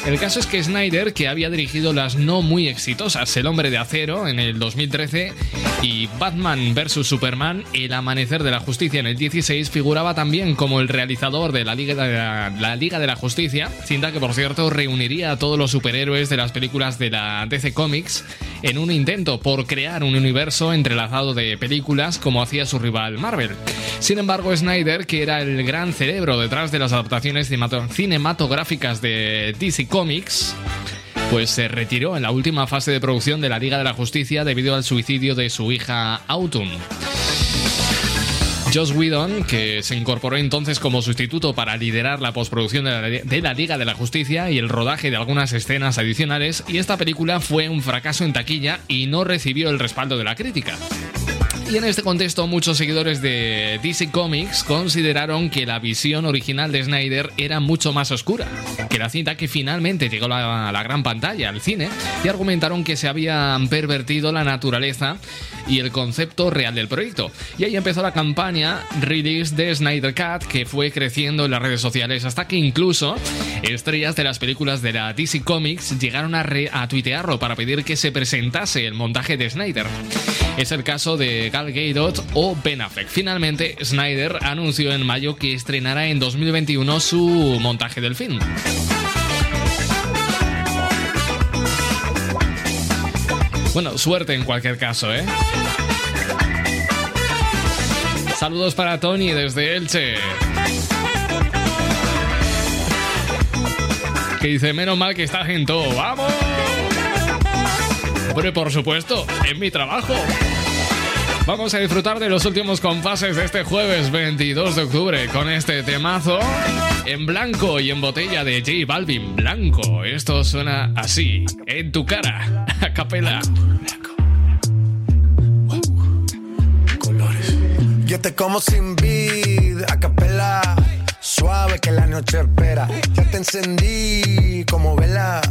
El caso es que Snyder, que había dirigido las no muy exitosas El hombre de acero en el 2013 y Batman vs. Superman, El amanecer de la justicia en el 16, figuraba también como el realizador de la Liga de la, la Liga de la Justicia, cinta que por cierto reuniría a todos los superhéroes de las películas de la DC Comics en un intento por crear un universo entrelazado de películas como hacía su rival Marvel. Sin embargo, Snyder, que era el gran cerebro detrás de las adaptaciones cinemato- cinematográficas de DC Comics, pues se retiró en la última fase de producción de la Liga de la Justicia debido al suicidio de su hija Autumn. Joss Whedon, que se incorporó entonces como sustituto para liderar la postproducción de la Liga de la Justicia y el rodaje de algunas escenas adicionales, y esta película fue un fracaso en taquilla y no recibió el respaldo de la crítica. Y en este contexto, muchos seguidores de DC Comics consideraron que la visión original de Snyder era mucho más oscura que la cinta que finalmente llegó a la gran pantalla, al cine, y argumentaron que se habían pervertido la naturaleza y el concepto real del proyecto. Y ahí empezó la campaña Release de Snyder Cut, que fue creciendo en las redes sociales hasta que incluso estrellas de las películas de la DC Comics llegaron a, re a tuitearlo para pedir que se presentase el montaje de Snyder. Es el caso de Gal Gadot o Ben Affleck. Finalmente, Snyder anunció en mayo que estrenará en 2021 su montaje del film. Bueno, suerte en cualquier caso, ¿eh? Saludos para Tony desde Elche. Que dice, menos mal que estás en todo. ¡Vamos! Hombre, por supuesto, es mi trabajo. Vamos a disfrutar de los últimos compases de este jueves 22 de octubre con este temazo en blanco y en botella de J Balvin blanco. Esto suena así, en tu cara, *laughs* a capela. Yo te como sin vid, a capela. Suave que la noche espera. Ya te encendí como vela.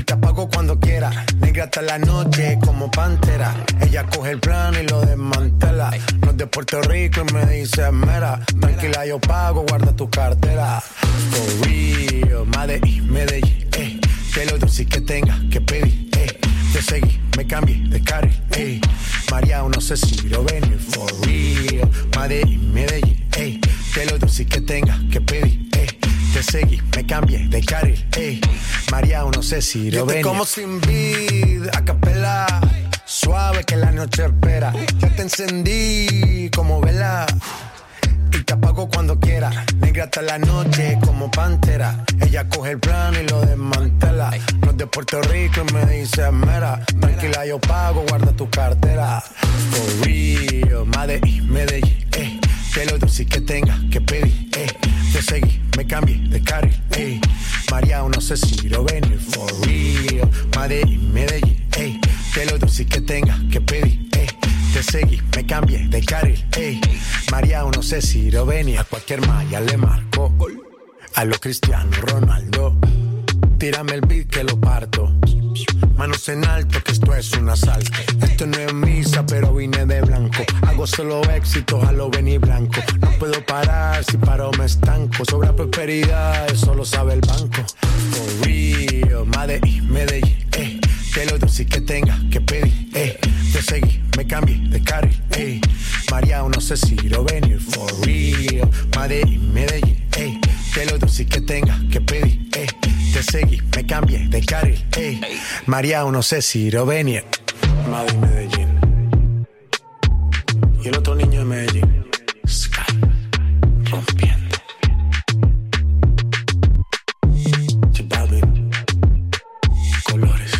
Y te apago cuando quiera. Negra hasta la noche como pantera. Ella coge el plan y lo desmantela. No es de Puerto Rico y me dice mera. Tranquila, yo pago, guarda tu cartera. For real, Medellín, Medellín, eh. Que lo dulce que tenga que pedir, eh. Te seguí, me cambié de carril, eh. María, no sé si lo venir, for real. Medellín, Medellín, eh. Que lo dulce que tenga que pedir, eh. Te seguí, me cambié de carril, eh. María, no sé si lo venir. como sin vid, a capela. Suave que la noche espera. Ya te encendí como vela. Y te apago cuando quiera. Negra hasta la noche como pantera. Ella coge el plan y lo desmantela. No es de Puerto Rico y me dice mera. Tranquila, yo pago, guarda tu cartera. For real, Medellín, Medellín, eh. Que lo dulce que tenga que pedir, eh. Te seguí, me cambié de carril, eh. María, no sé si lo venir. For real, Medellín, Medellín, eh. Que lo dulce que tenga que pedir, eh. Te seguí, me cambié de carril, ey. María, no sé si lo venía, a cualquier malla le marco. A lo Cristiano Ronaldo, tírame el beat que lo parto. Manos en alto, que esto es un asalto. Esto no es misa, pero vine de blanco. Hago solo éxito, a lo venir blanco. No puedo parar, si paro me estanco. Sobra prosperidad, eso lo sabe el banco. For real, Medellín, Medellín, eh. Que lo dulce que tenga que pedir, eh. Te seguí, me cambié de carril, eh. María, no sé si lo venir, for real. Medellín, Medellín, eh. Que lo dulce que tenga que pedir, eh. Te seguí, me cambié de carril, eh. María, no sé si lo venir. Madrid, Medellín. Y el otro niño de Medellín. Sky. Rompiendo. Balvin. Colores.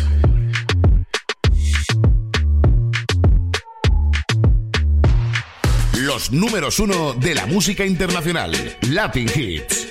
Los números uno de la música internacional. Latin Hits.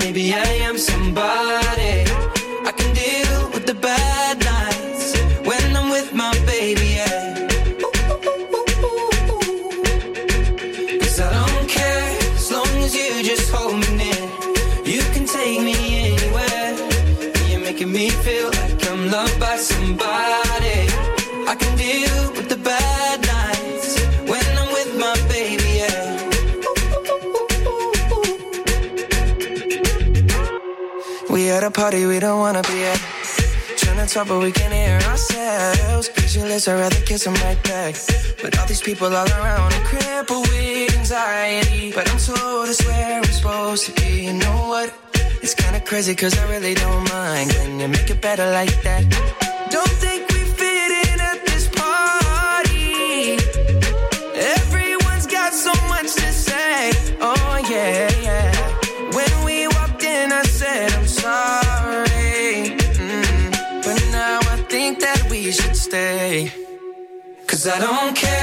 maybe I am somebody. Party we don't wanna be at. Tryna to talk, but we can't hear ourselves. Pictureless, I'd rather kiss them right back. But all these people all around, I'm crippled with anxiety. But I'm told it's where I'm supposed to be. You know what? It's kinda crazy, cause I really don't mind. Can you make it better like that? Cause I don't care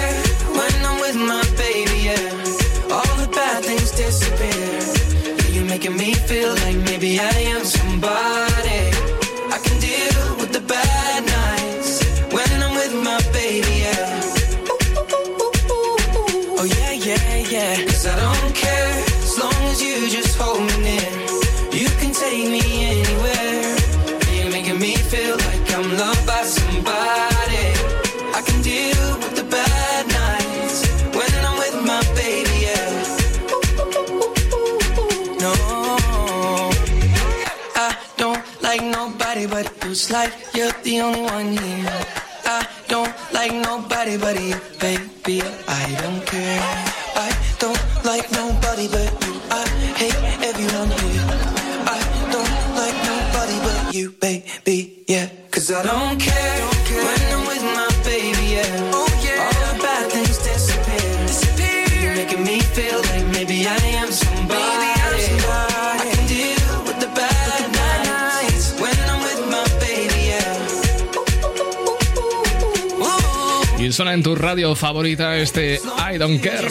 you're the only one here. I don't like nobody but you, baby. I don't care. Suena en tu radio favorita este I Don't Care.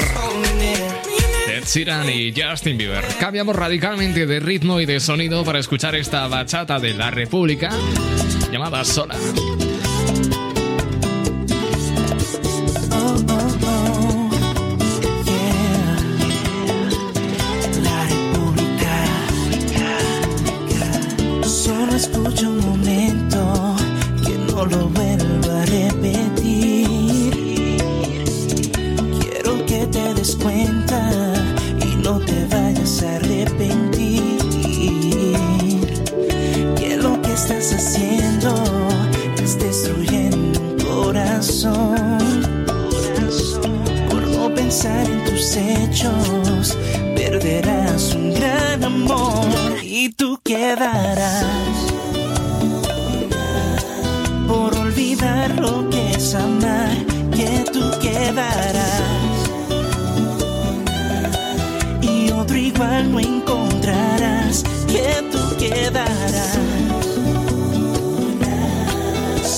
Ed Sheeran y Justin Bieber. Cambiamos radicalmente de ritmo y de sonido para escuchar esta bachata de la República llamada Sola.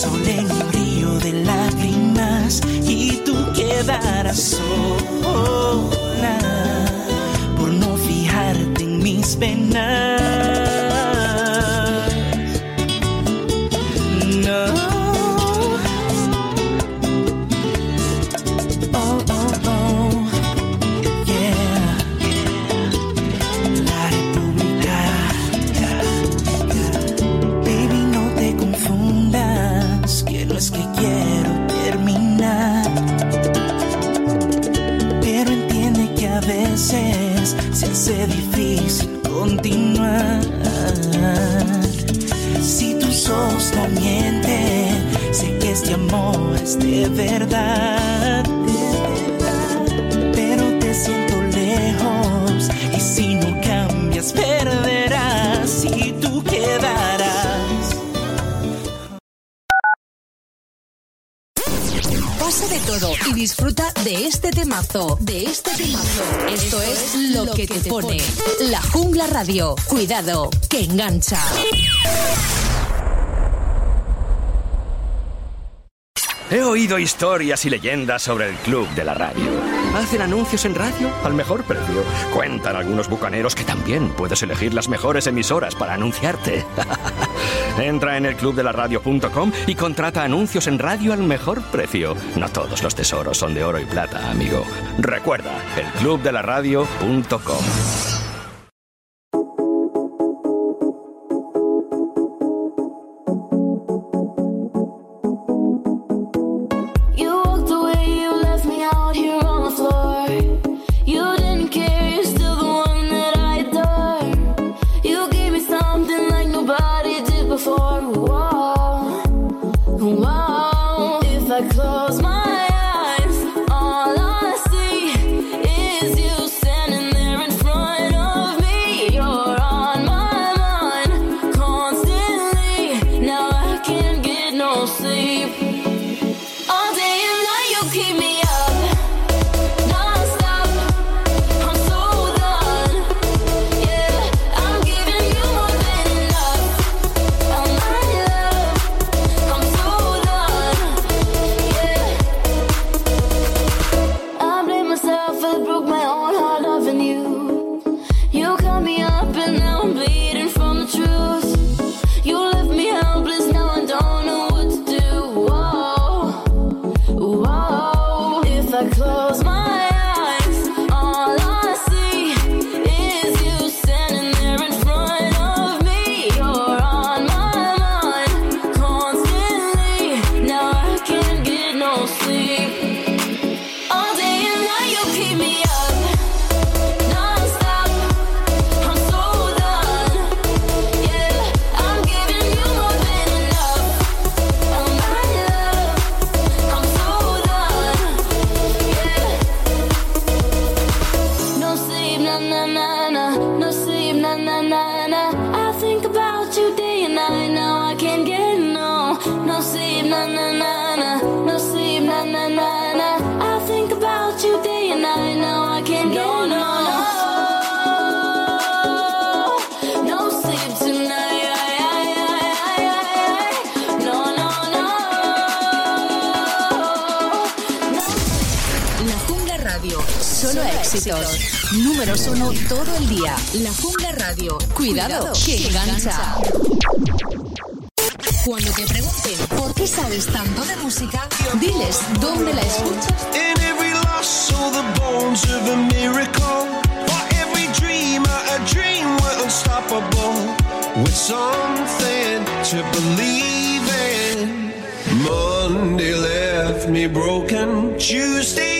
Solo en un río de lágrimas y tú quedarás sola por no fijarte en mis penas. Es de verdad. Pero te siento lejos y si no cambias perderás y tú quedarás. Pasa de todo y disfruta de este temazo, de este temazo. Esto es lo que te pone. La Jungla Radio. Cuidado, que engancha. He oído historias y leyendas sobre el Club de la Radio. Hacen anuncios en radio al mejor precio. Cuentan algunos bucaneros que también puedes elegir las mejores emisoras para anunciarte. *laughs* Entra en el clubdelaradio.com y contrata anuncios en radio al mejor precio. No todos los tesoros son de oro y plata, amigo. Recuerda, elclubdelaradio.com. éxitos. Números uno todo el día. La Jungla Radio. Cuidado, que engancha. Cuando te pregunten por qué sabes tanto de música, diles dónde la escuchas. In every loss, all the bones of a miracle. For every dreamer, a dream we're unstoppable. With something to believe in. Monday left me broken. Tuesday,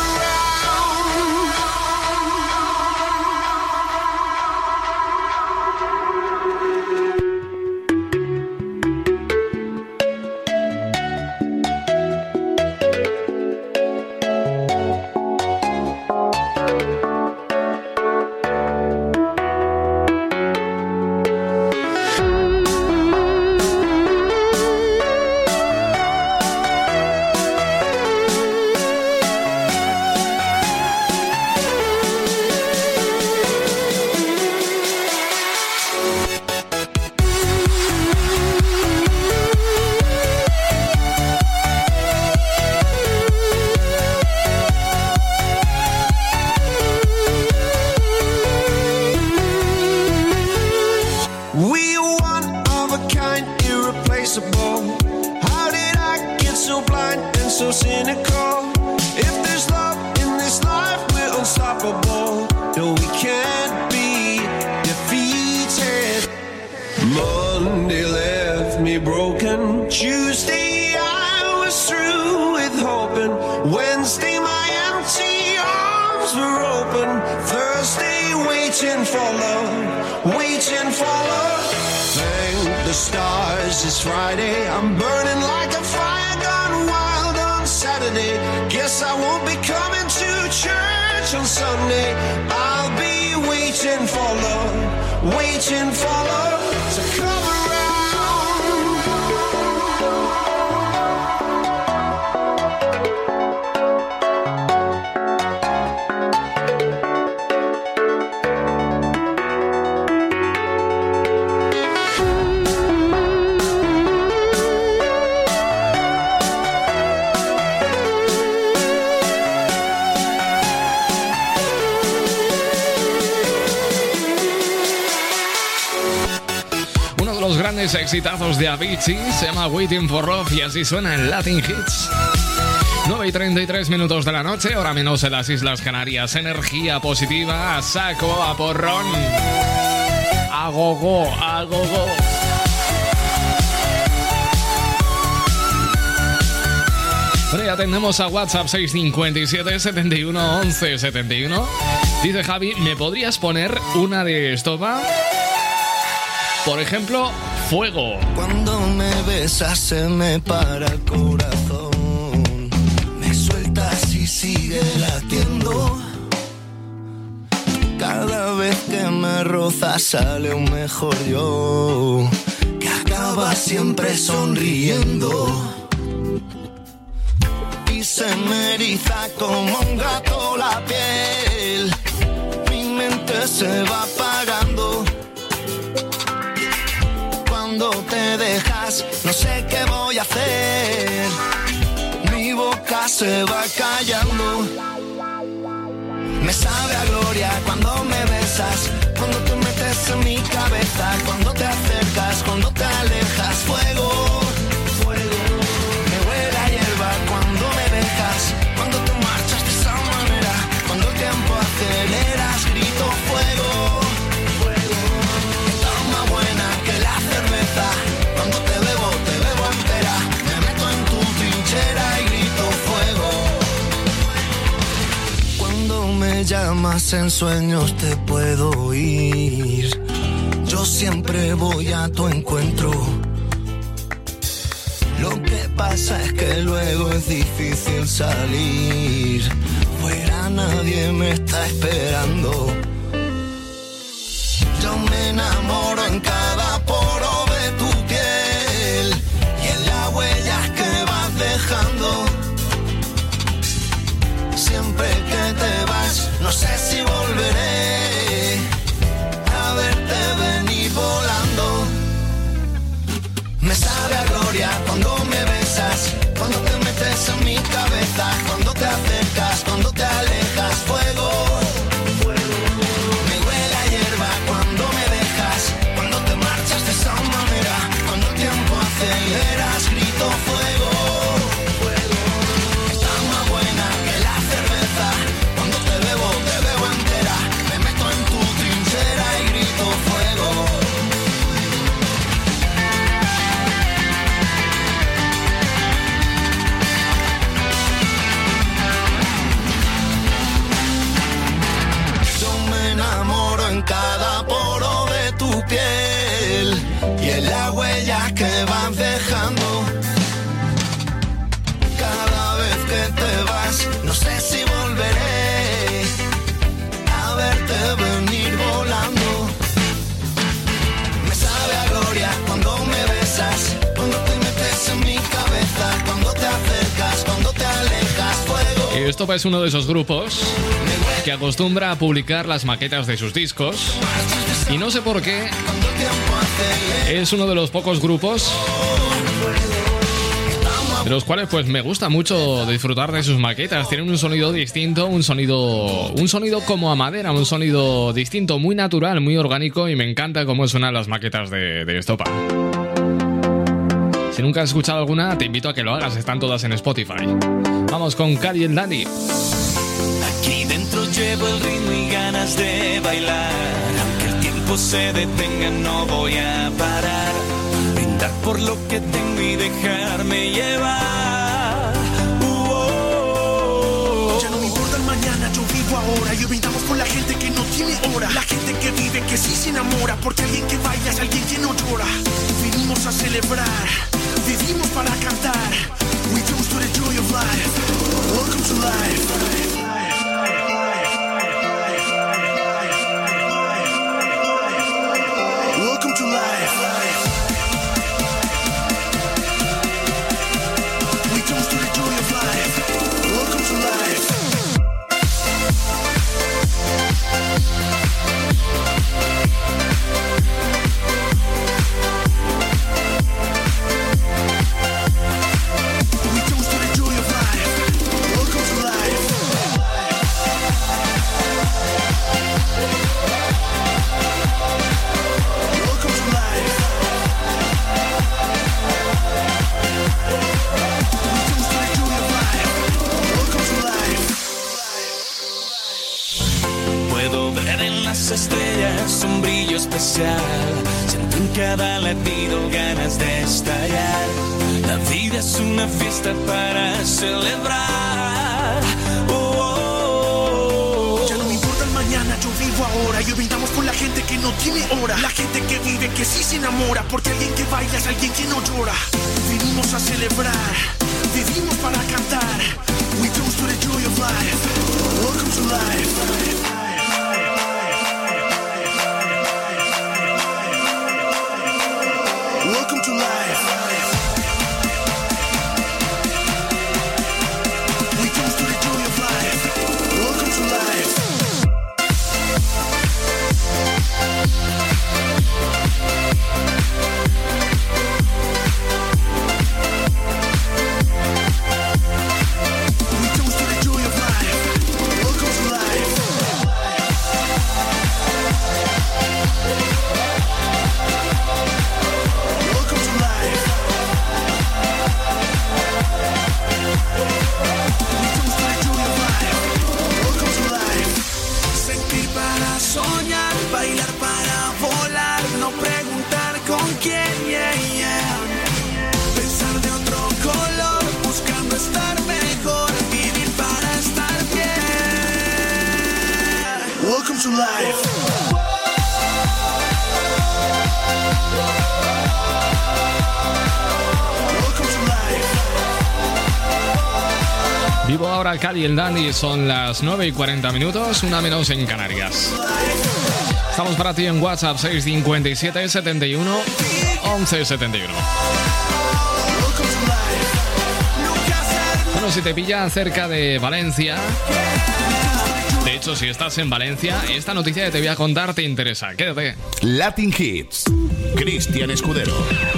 se llama Waiting for Love y así suena en Latin Hits. 9 y 33 minutos de la noche, ahora menos en las Islas Canarias. Energía positiva, a saco, a porrón. A gogo, a gogo. Bueno, ya atendemos a WhatsApp 657 71 11 71. Dice Javi, ¿me podrías poner una de estopa? Por ejemplo, Cuando me besas se me para el corazón. Me sueltas y sigue latiendo. Cada vez que me rozas sale un mejor yo. Que acaba siempre sonriendo. Y se me eriza como un gato la piel. Mi mente se va apagando te dejas, no sé qué voy a hacer. Mi boca se va callando. Me sabe a gloria cuando me besas, cuando te metes en mi cabeza, cuando te acercas, cuando te alejas. Fuego. Llamas en sueños te puedo oír. Yo siempre voy a tu encuentro. Lo que pasa es que luego es difícil salir. Fuera nadie me está esperando. Yo me enamoro en cada vas, no sé si volveré fuego. Y esto es uno de esos grupos que acostumbra a publicar las maquetas de sus discos. Y no sé por qué, es uno de los pocos grupos de los cuales pues me gusta mucho disfrutar de sus maquetas. Tienen un sonido distinto, un sonido un sonido como a madera, un sonido distinto, muy natural, muy orgánico y me encanta cómo suenan las maquetas de, de Estopa. Si nunca has escuchado alguna, te invito a que lo hagas, están todas en Spotify. Vamos con Cali el Dandy. Aquí dentro llevo el ritmo y ganas de bailar. Aunque el tiempo se detenga, no voy a parar. Brindar por lo que tengo y dejarme llevar. Ya no me importa el mañana, yo vivo ahora. Y brindamos por la gente que no tiene hora. La gente que vive, que sí se enamora. Porque alguien que baila es alguien que no llora. Vinimos a celebrar, vivimos para cantar. We to the joy of life. Welcome to life. Especial. Siento en cada latido ganas de estallar. La vida es una fiesta para celebrar. Oh, oh, oh. Ya no me importa el mañana, yo vivo ahora. Y brindamos por la gente que no tiene hora. La gente que vive, que sí se enamora. Porque alguien que baila es alguien que no llora. Vinimos a celebrar, vivimos para cantar. We toast to the joy of life. Welcome to life. Cali el Dandy, son las 9 y 40 minutos, una menos en Canarias. Estamos para ti en WhatsApp 657 71 11 71. Bueno, si te pilla cerca de Valencia, de hecho, si estás en Valencia, esta noticia que te voy a contar te interesa. Quédate. Latin Hits. Cristian Escudero.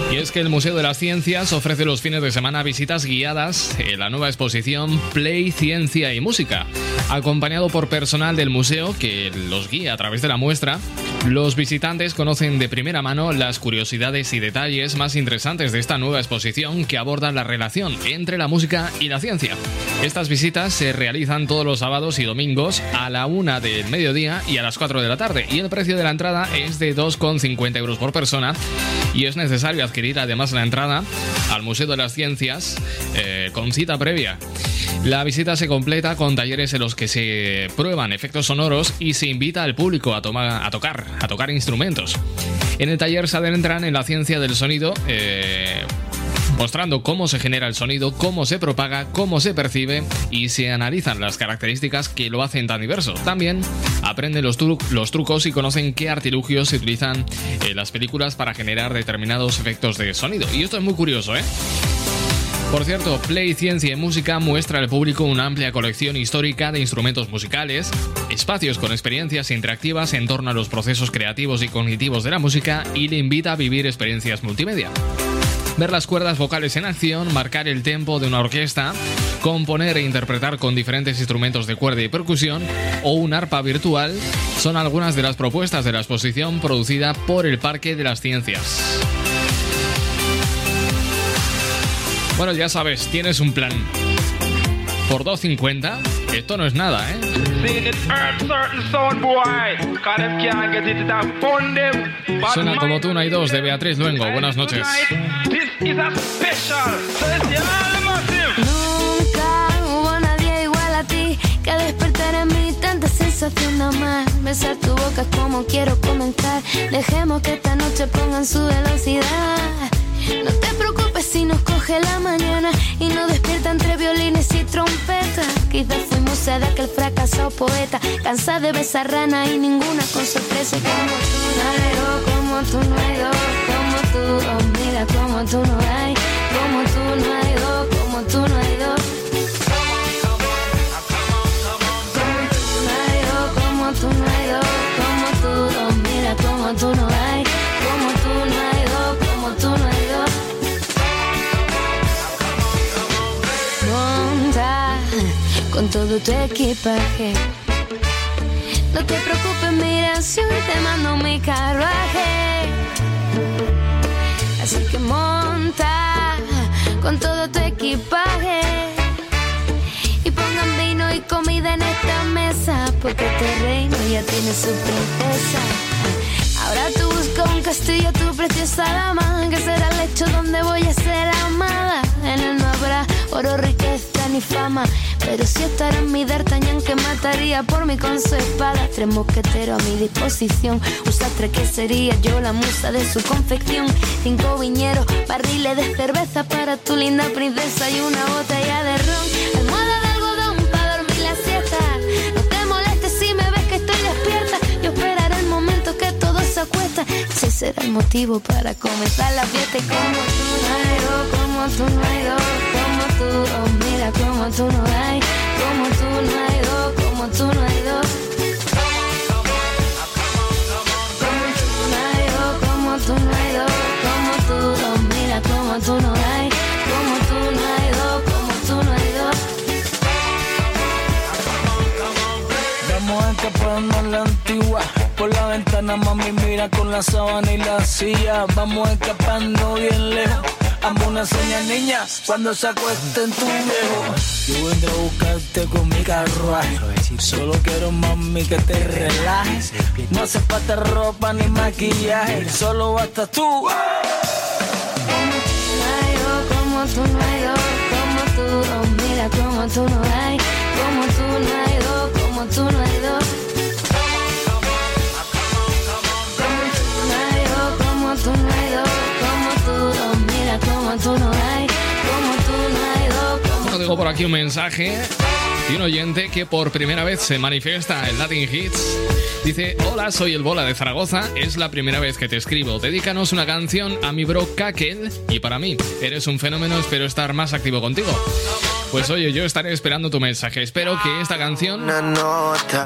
Y es que el Museo de las Ciencias ofrece los fines de semana visitas guiadas en la nueva exposición Play, Ciencia y Música. Acompañado por personal del museo que los guía a través de la muestra, los visitantes conocen de primera mano las curiosidades y detalles más interesantes de esta nueva exposición que aborda la relación entre la música y la ciencia. Estas visitas se realizan todos los sábados y domingos a la una del mediodía y a las 4 de la tarde y el precio de la entrada es de 2,50 euros por persona y es necesario adquirir además la entrada al Museo de las Ciencias eh, con cita previa. La visita se completa con talleres en los que se prueban efectos sonoros y se invita al público a, tomar, a tocar, a tocar instrumentos. En el taller se adentran en la ciencia del sonido, eh, mostrando cómo se genera el sonido, cómo se propaga, cómo se percibe y se analizan las características que lo hacen tan diverso. También aprenden los, tru- los trucos y conocen qué artilugios se utilizan en las películas para generar determinados efectos de sonido. Y esto es muy curioso, ¿eh? Por cierto, Play Ciencia y Música muestra al público una amplia colección histórica de instrumentos musicales, espacios con experiencias interactivas en torno a los procesos creativos y cognitivos de la música y le invita a vivir experiencias multimedia. Ver las cuerdas vocales en acción, marcar el tempo de una orquesta, componer e interpretar con diferentes instrumentos de cuerda y percusión o un arpa virtual son algunas de las propuestas de la exposición producida por el Parque de las Ciencias. Bueno, ya sabes, tienes un plan. Por 2.50, esto no es nada, ¿eh? Suena como tú no hay dos de Beatriz Luengo. Buenas noches. Nunca hubo nadie igual a ti que despertar en mí tanta sensación de amar. Besar tu boca como quiero comenzar. Dejemos que esta noche pongan su velocidad. No te preocupes si nos coge la mañana y nos despierta entre violines y trompetas. Quizás fuimos sed de aquel fracasado poeta, cansada de besar rana y ninguna con sorpresa. Como tú hay dos, como tú no hay dos, como tú, oh mira como tú no hay, como tú no hay dos, como tú no hay dos. Como tú no hay con todo tu equipaje. No te preocupes, mira, si hoy te mando mi carruaje. Así que monta con todo tu equipaje. Y pongan vino y comida en esta mesa, porque este reino ya tiene su princesa. Un castillo, tu preciosa dama, que será el lecho donde voy a ser amada. En él no habrá oro, riqueza ni fama, pero sí estará en mi D'Artagnan que mataría por mí con su espada. Tres mosqueteros a mi disposición, un sastre que sería yo la musa de su confección. Cinco viñeros, barriles de cerveza para tu linda princesa y una botella de ron. Será el motivo para comenzar la fiesta. Como tú no hay dos, como tú no hay dos, como tú, oh mira como tú no hay, como tú no hay dos, como tú no hay dos. Como tú no hay dos, como tú no hay mami, mira con la sábana y la silla. Vamos escapando bien lejos. Amo una señal, niña, cuando se acueste en tu viejo. Yo vendré a buscarte con mi carruaje. Solo quiero, mami, que te relajes. No hace falta ropa ni maquillaje. Solo basta tú. No dos, como tú no hay dos, como tú, oh mira como tú no hay, como tú no hay dos, como tú no hay tú no hay dos, como tú, mira como tú no hay, como tú no hay dos, como Bueno, tengo por aquí un mensaje Y un oyente que por primera vez se manifiesta en Latin Hits dice: Hola, soy el Bola de Zaragoza. Es la primera vez que te escribo. Dedícanos una canción a mi bro Kakel y para mí. Eres un fenómeno, espero estar más activo contigo. Pues oye, yo estaré esperando tu mensaje. Espero que esta canción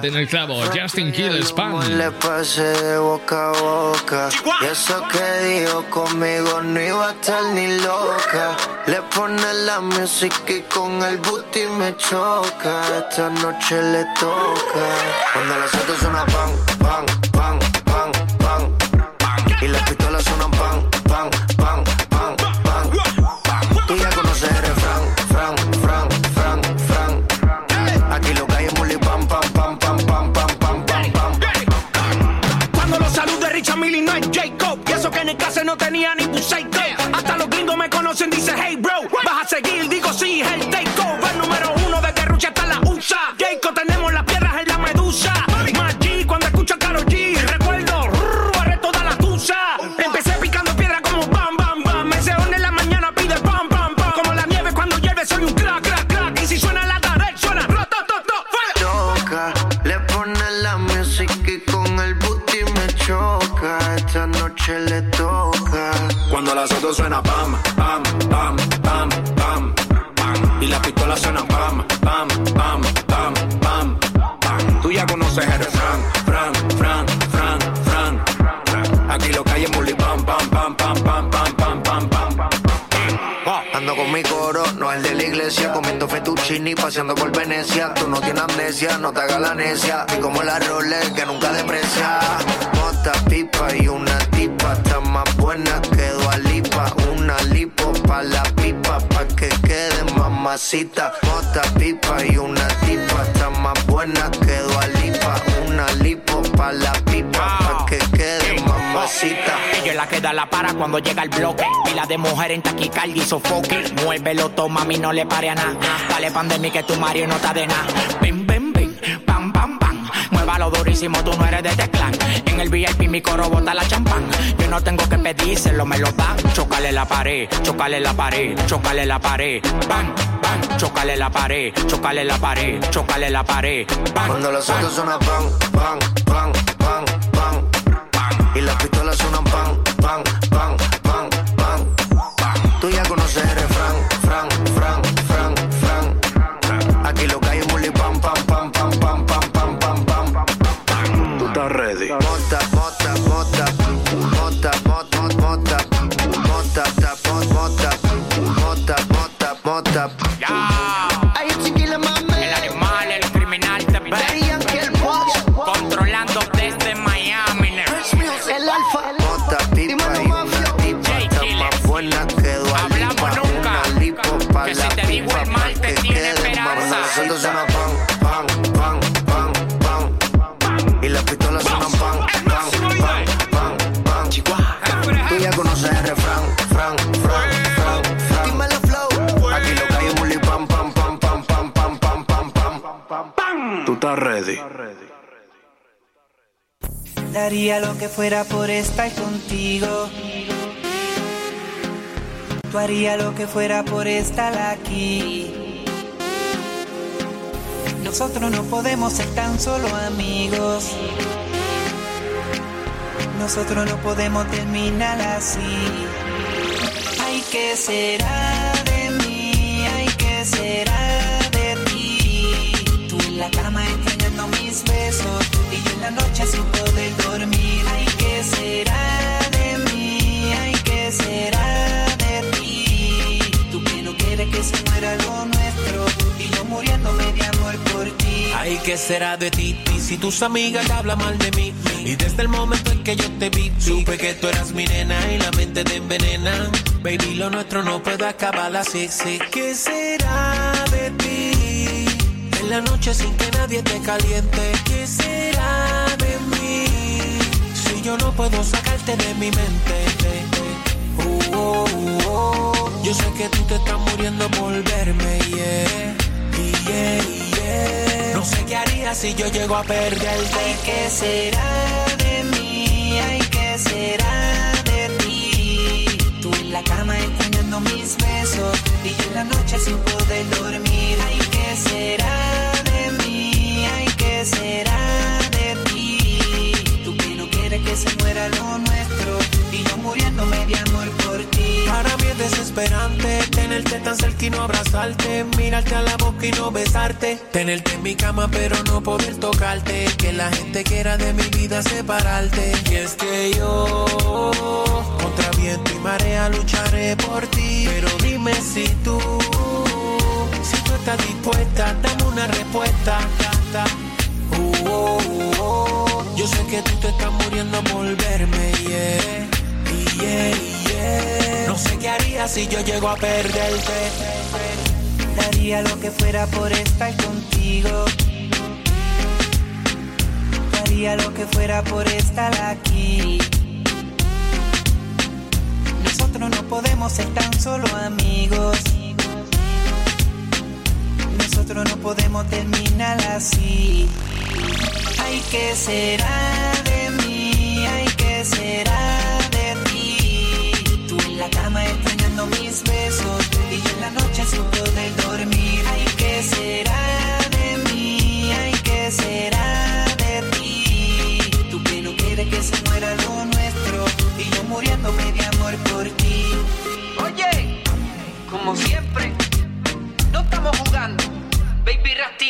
den el clavo. Justin Kill Spam. Le pasé de boca a boca. Y eso que dijo conmigo no iba a estar ni loca. Le pone la música y con el booty me choca. Esta noche le toca. Cuando las autos suenan pan, pan, pan, pan, pan, pan. Y las pistolas suenan no tenía ni buceito. Hasta los gringos me conocen, dice hey bro. Vas a seguir, digo sí, el takeover. Número iglesia, comiendo fettuccini, paseando por Venecia. Tú no tienes amnesia, no te hagas la necia. Y como la Rolex que nunca deprecia. Mota, pipa y una tipa, está más buena que Lipa. Una lipo pa' la pipa, pa' que quede mamacita. Mota, pipa y una tipa, está más buena que Lipa. Una lipo pa' la pipa, pa' que quede mamacita. Es la que da la para cuando llega el bloque. Pila de mujer en taquicardia y sofoque. Muévelo, toma, a mí no le pare a nada. Dale pandemia que tu Mario no está de nada. Bim, bim, bim, pam, pam, pam. Muévalo durísimo, tú no eres de teclán. En el VIP mi coro bota la champán. Yo no tengo que pedírselo, me lo dan. Chocale la pared, chocale la pared, chocale la pared. Bang, bang, chocale la pared, chocale la pared, chocale la pared. Cuando los bang. autos suenan pan, pan, pan, pan, pan, Y pistolas suenan pan, pan, que fuera por estar contigo. Tú haría lo que fuera por estar aquí. Nosotros no podemos ser tan solo amigos. Nosotros no podemos terminar así. Ay, ¿qué será de mí? Ay, ¿qué será de ti? Tú en la cama extrañando mis besos y yo en la noche sin ¿qué será de ti? Si tus amigas hablan mal de mí Y desde el momento en que yo te vi Supe que tú eras mi nena y la mente te envenena Baby, lo nuestro no puede acabar así, sí ¿Qué será de ti? En la noche sin que nadie te caliente ¿Qué será de mí? Si yo no puedo sacarte de mi mente Uh, uh, oh. Yo sé que tú te estás muriendo por verme, yeah sé qué haría si yo llego a perderte. Ay, ¿qué será de mí? Ay, ¿qué será de ti? Tú en la cama extrañando mis besos y yo en la noche sin poder dormir. Ay, ¿qué será de mí? Ay, ¿qué será de ti? Tú que no quieres que se muera lo nuestro y yo muriéndome de amor ti. Para mí es desesperante tenerte tan cerca y no abrazarte, mirarte a la boca y no besarte, tenerte en mi cama pero no poder tocarte, que la gente quiera de mi vida separarte. Y es que yo contra viento y marea lucharé por ti, pero dime si tú, si tú estás dispuesta, dame una respuesta. ta, ta. Uh, uh, oh. Yo sé que tú te estás muriendo por verme, yeah. No sé qué haría si yo llego a perderte. Daría lo que fuera por estar contigo. Daría lo que fuera por estar aquí. Nosotros no podemos ser tan solo amigos. Nosotros no podemos terminar así. Ay, ¿qué será de mí? Ay, ¿qué será la cama extrañando mis besos y yo en la noche sin poder dormir. Ay, ¿qué será de mí? Ay, ¿qué será de ti? Tú que no quieres que se muera lo nuestro y yo muriéndome de amor por ti. Oye, como siempre, no estamos jugando. Baby Rasty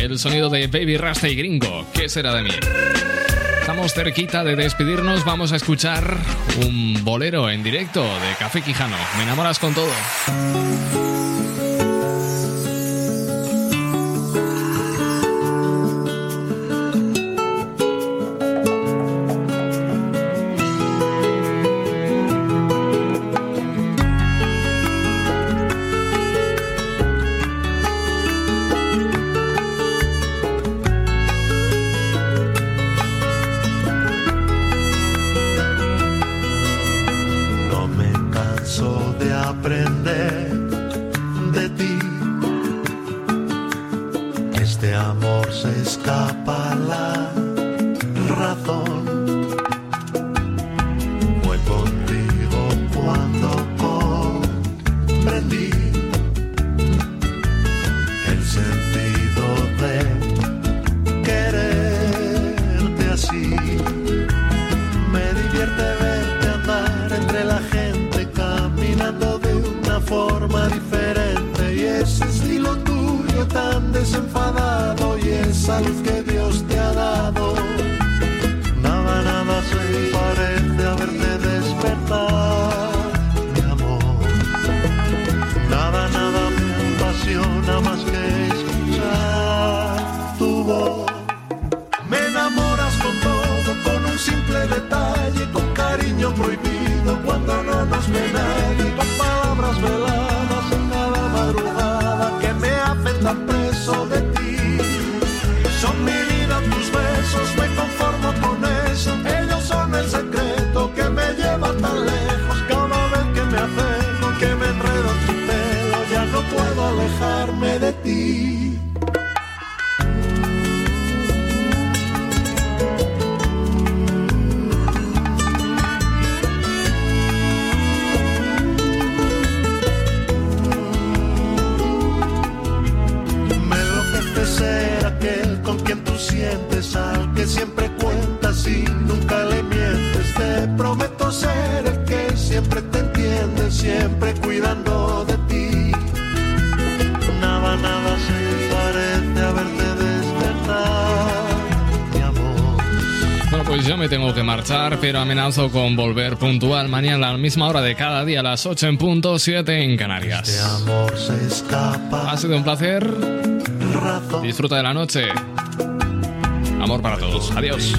El sonido de Baby Rasta y Gringo. ¿Qué será de mí? Estamos cerquita de despedirnos. Vamos a escuchar un bolero en directo de Café Quijano. Me enamoras con todo. Marchar, pero amenazo con volver puntual mañana a la misma hora de cada día, a las 8 en punto, 7 en Canarias. Este amor se escapa. Ha sido un placer. Disfruta de la noche. Amor para todos. Adiós.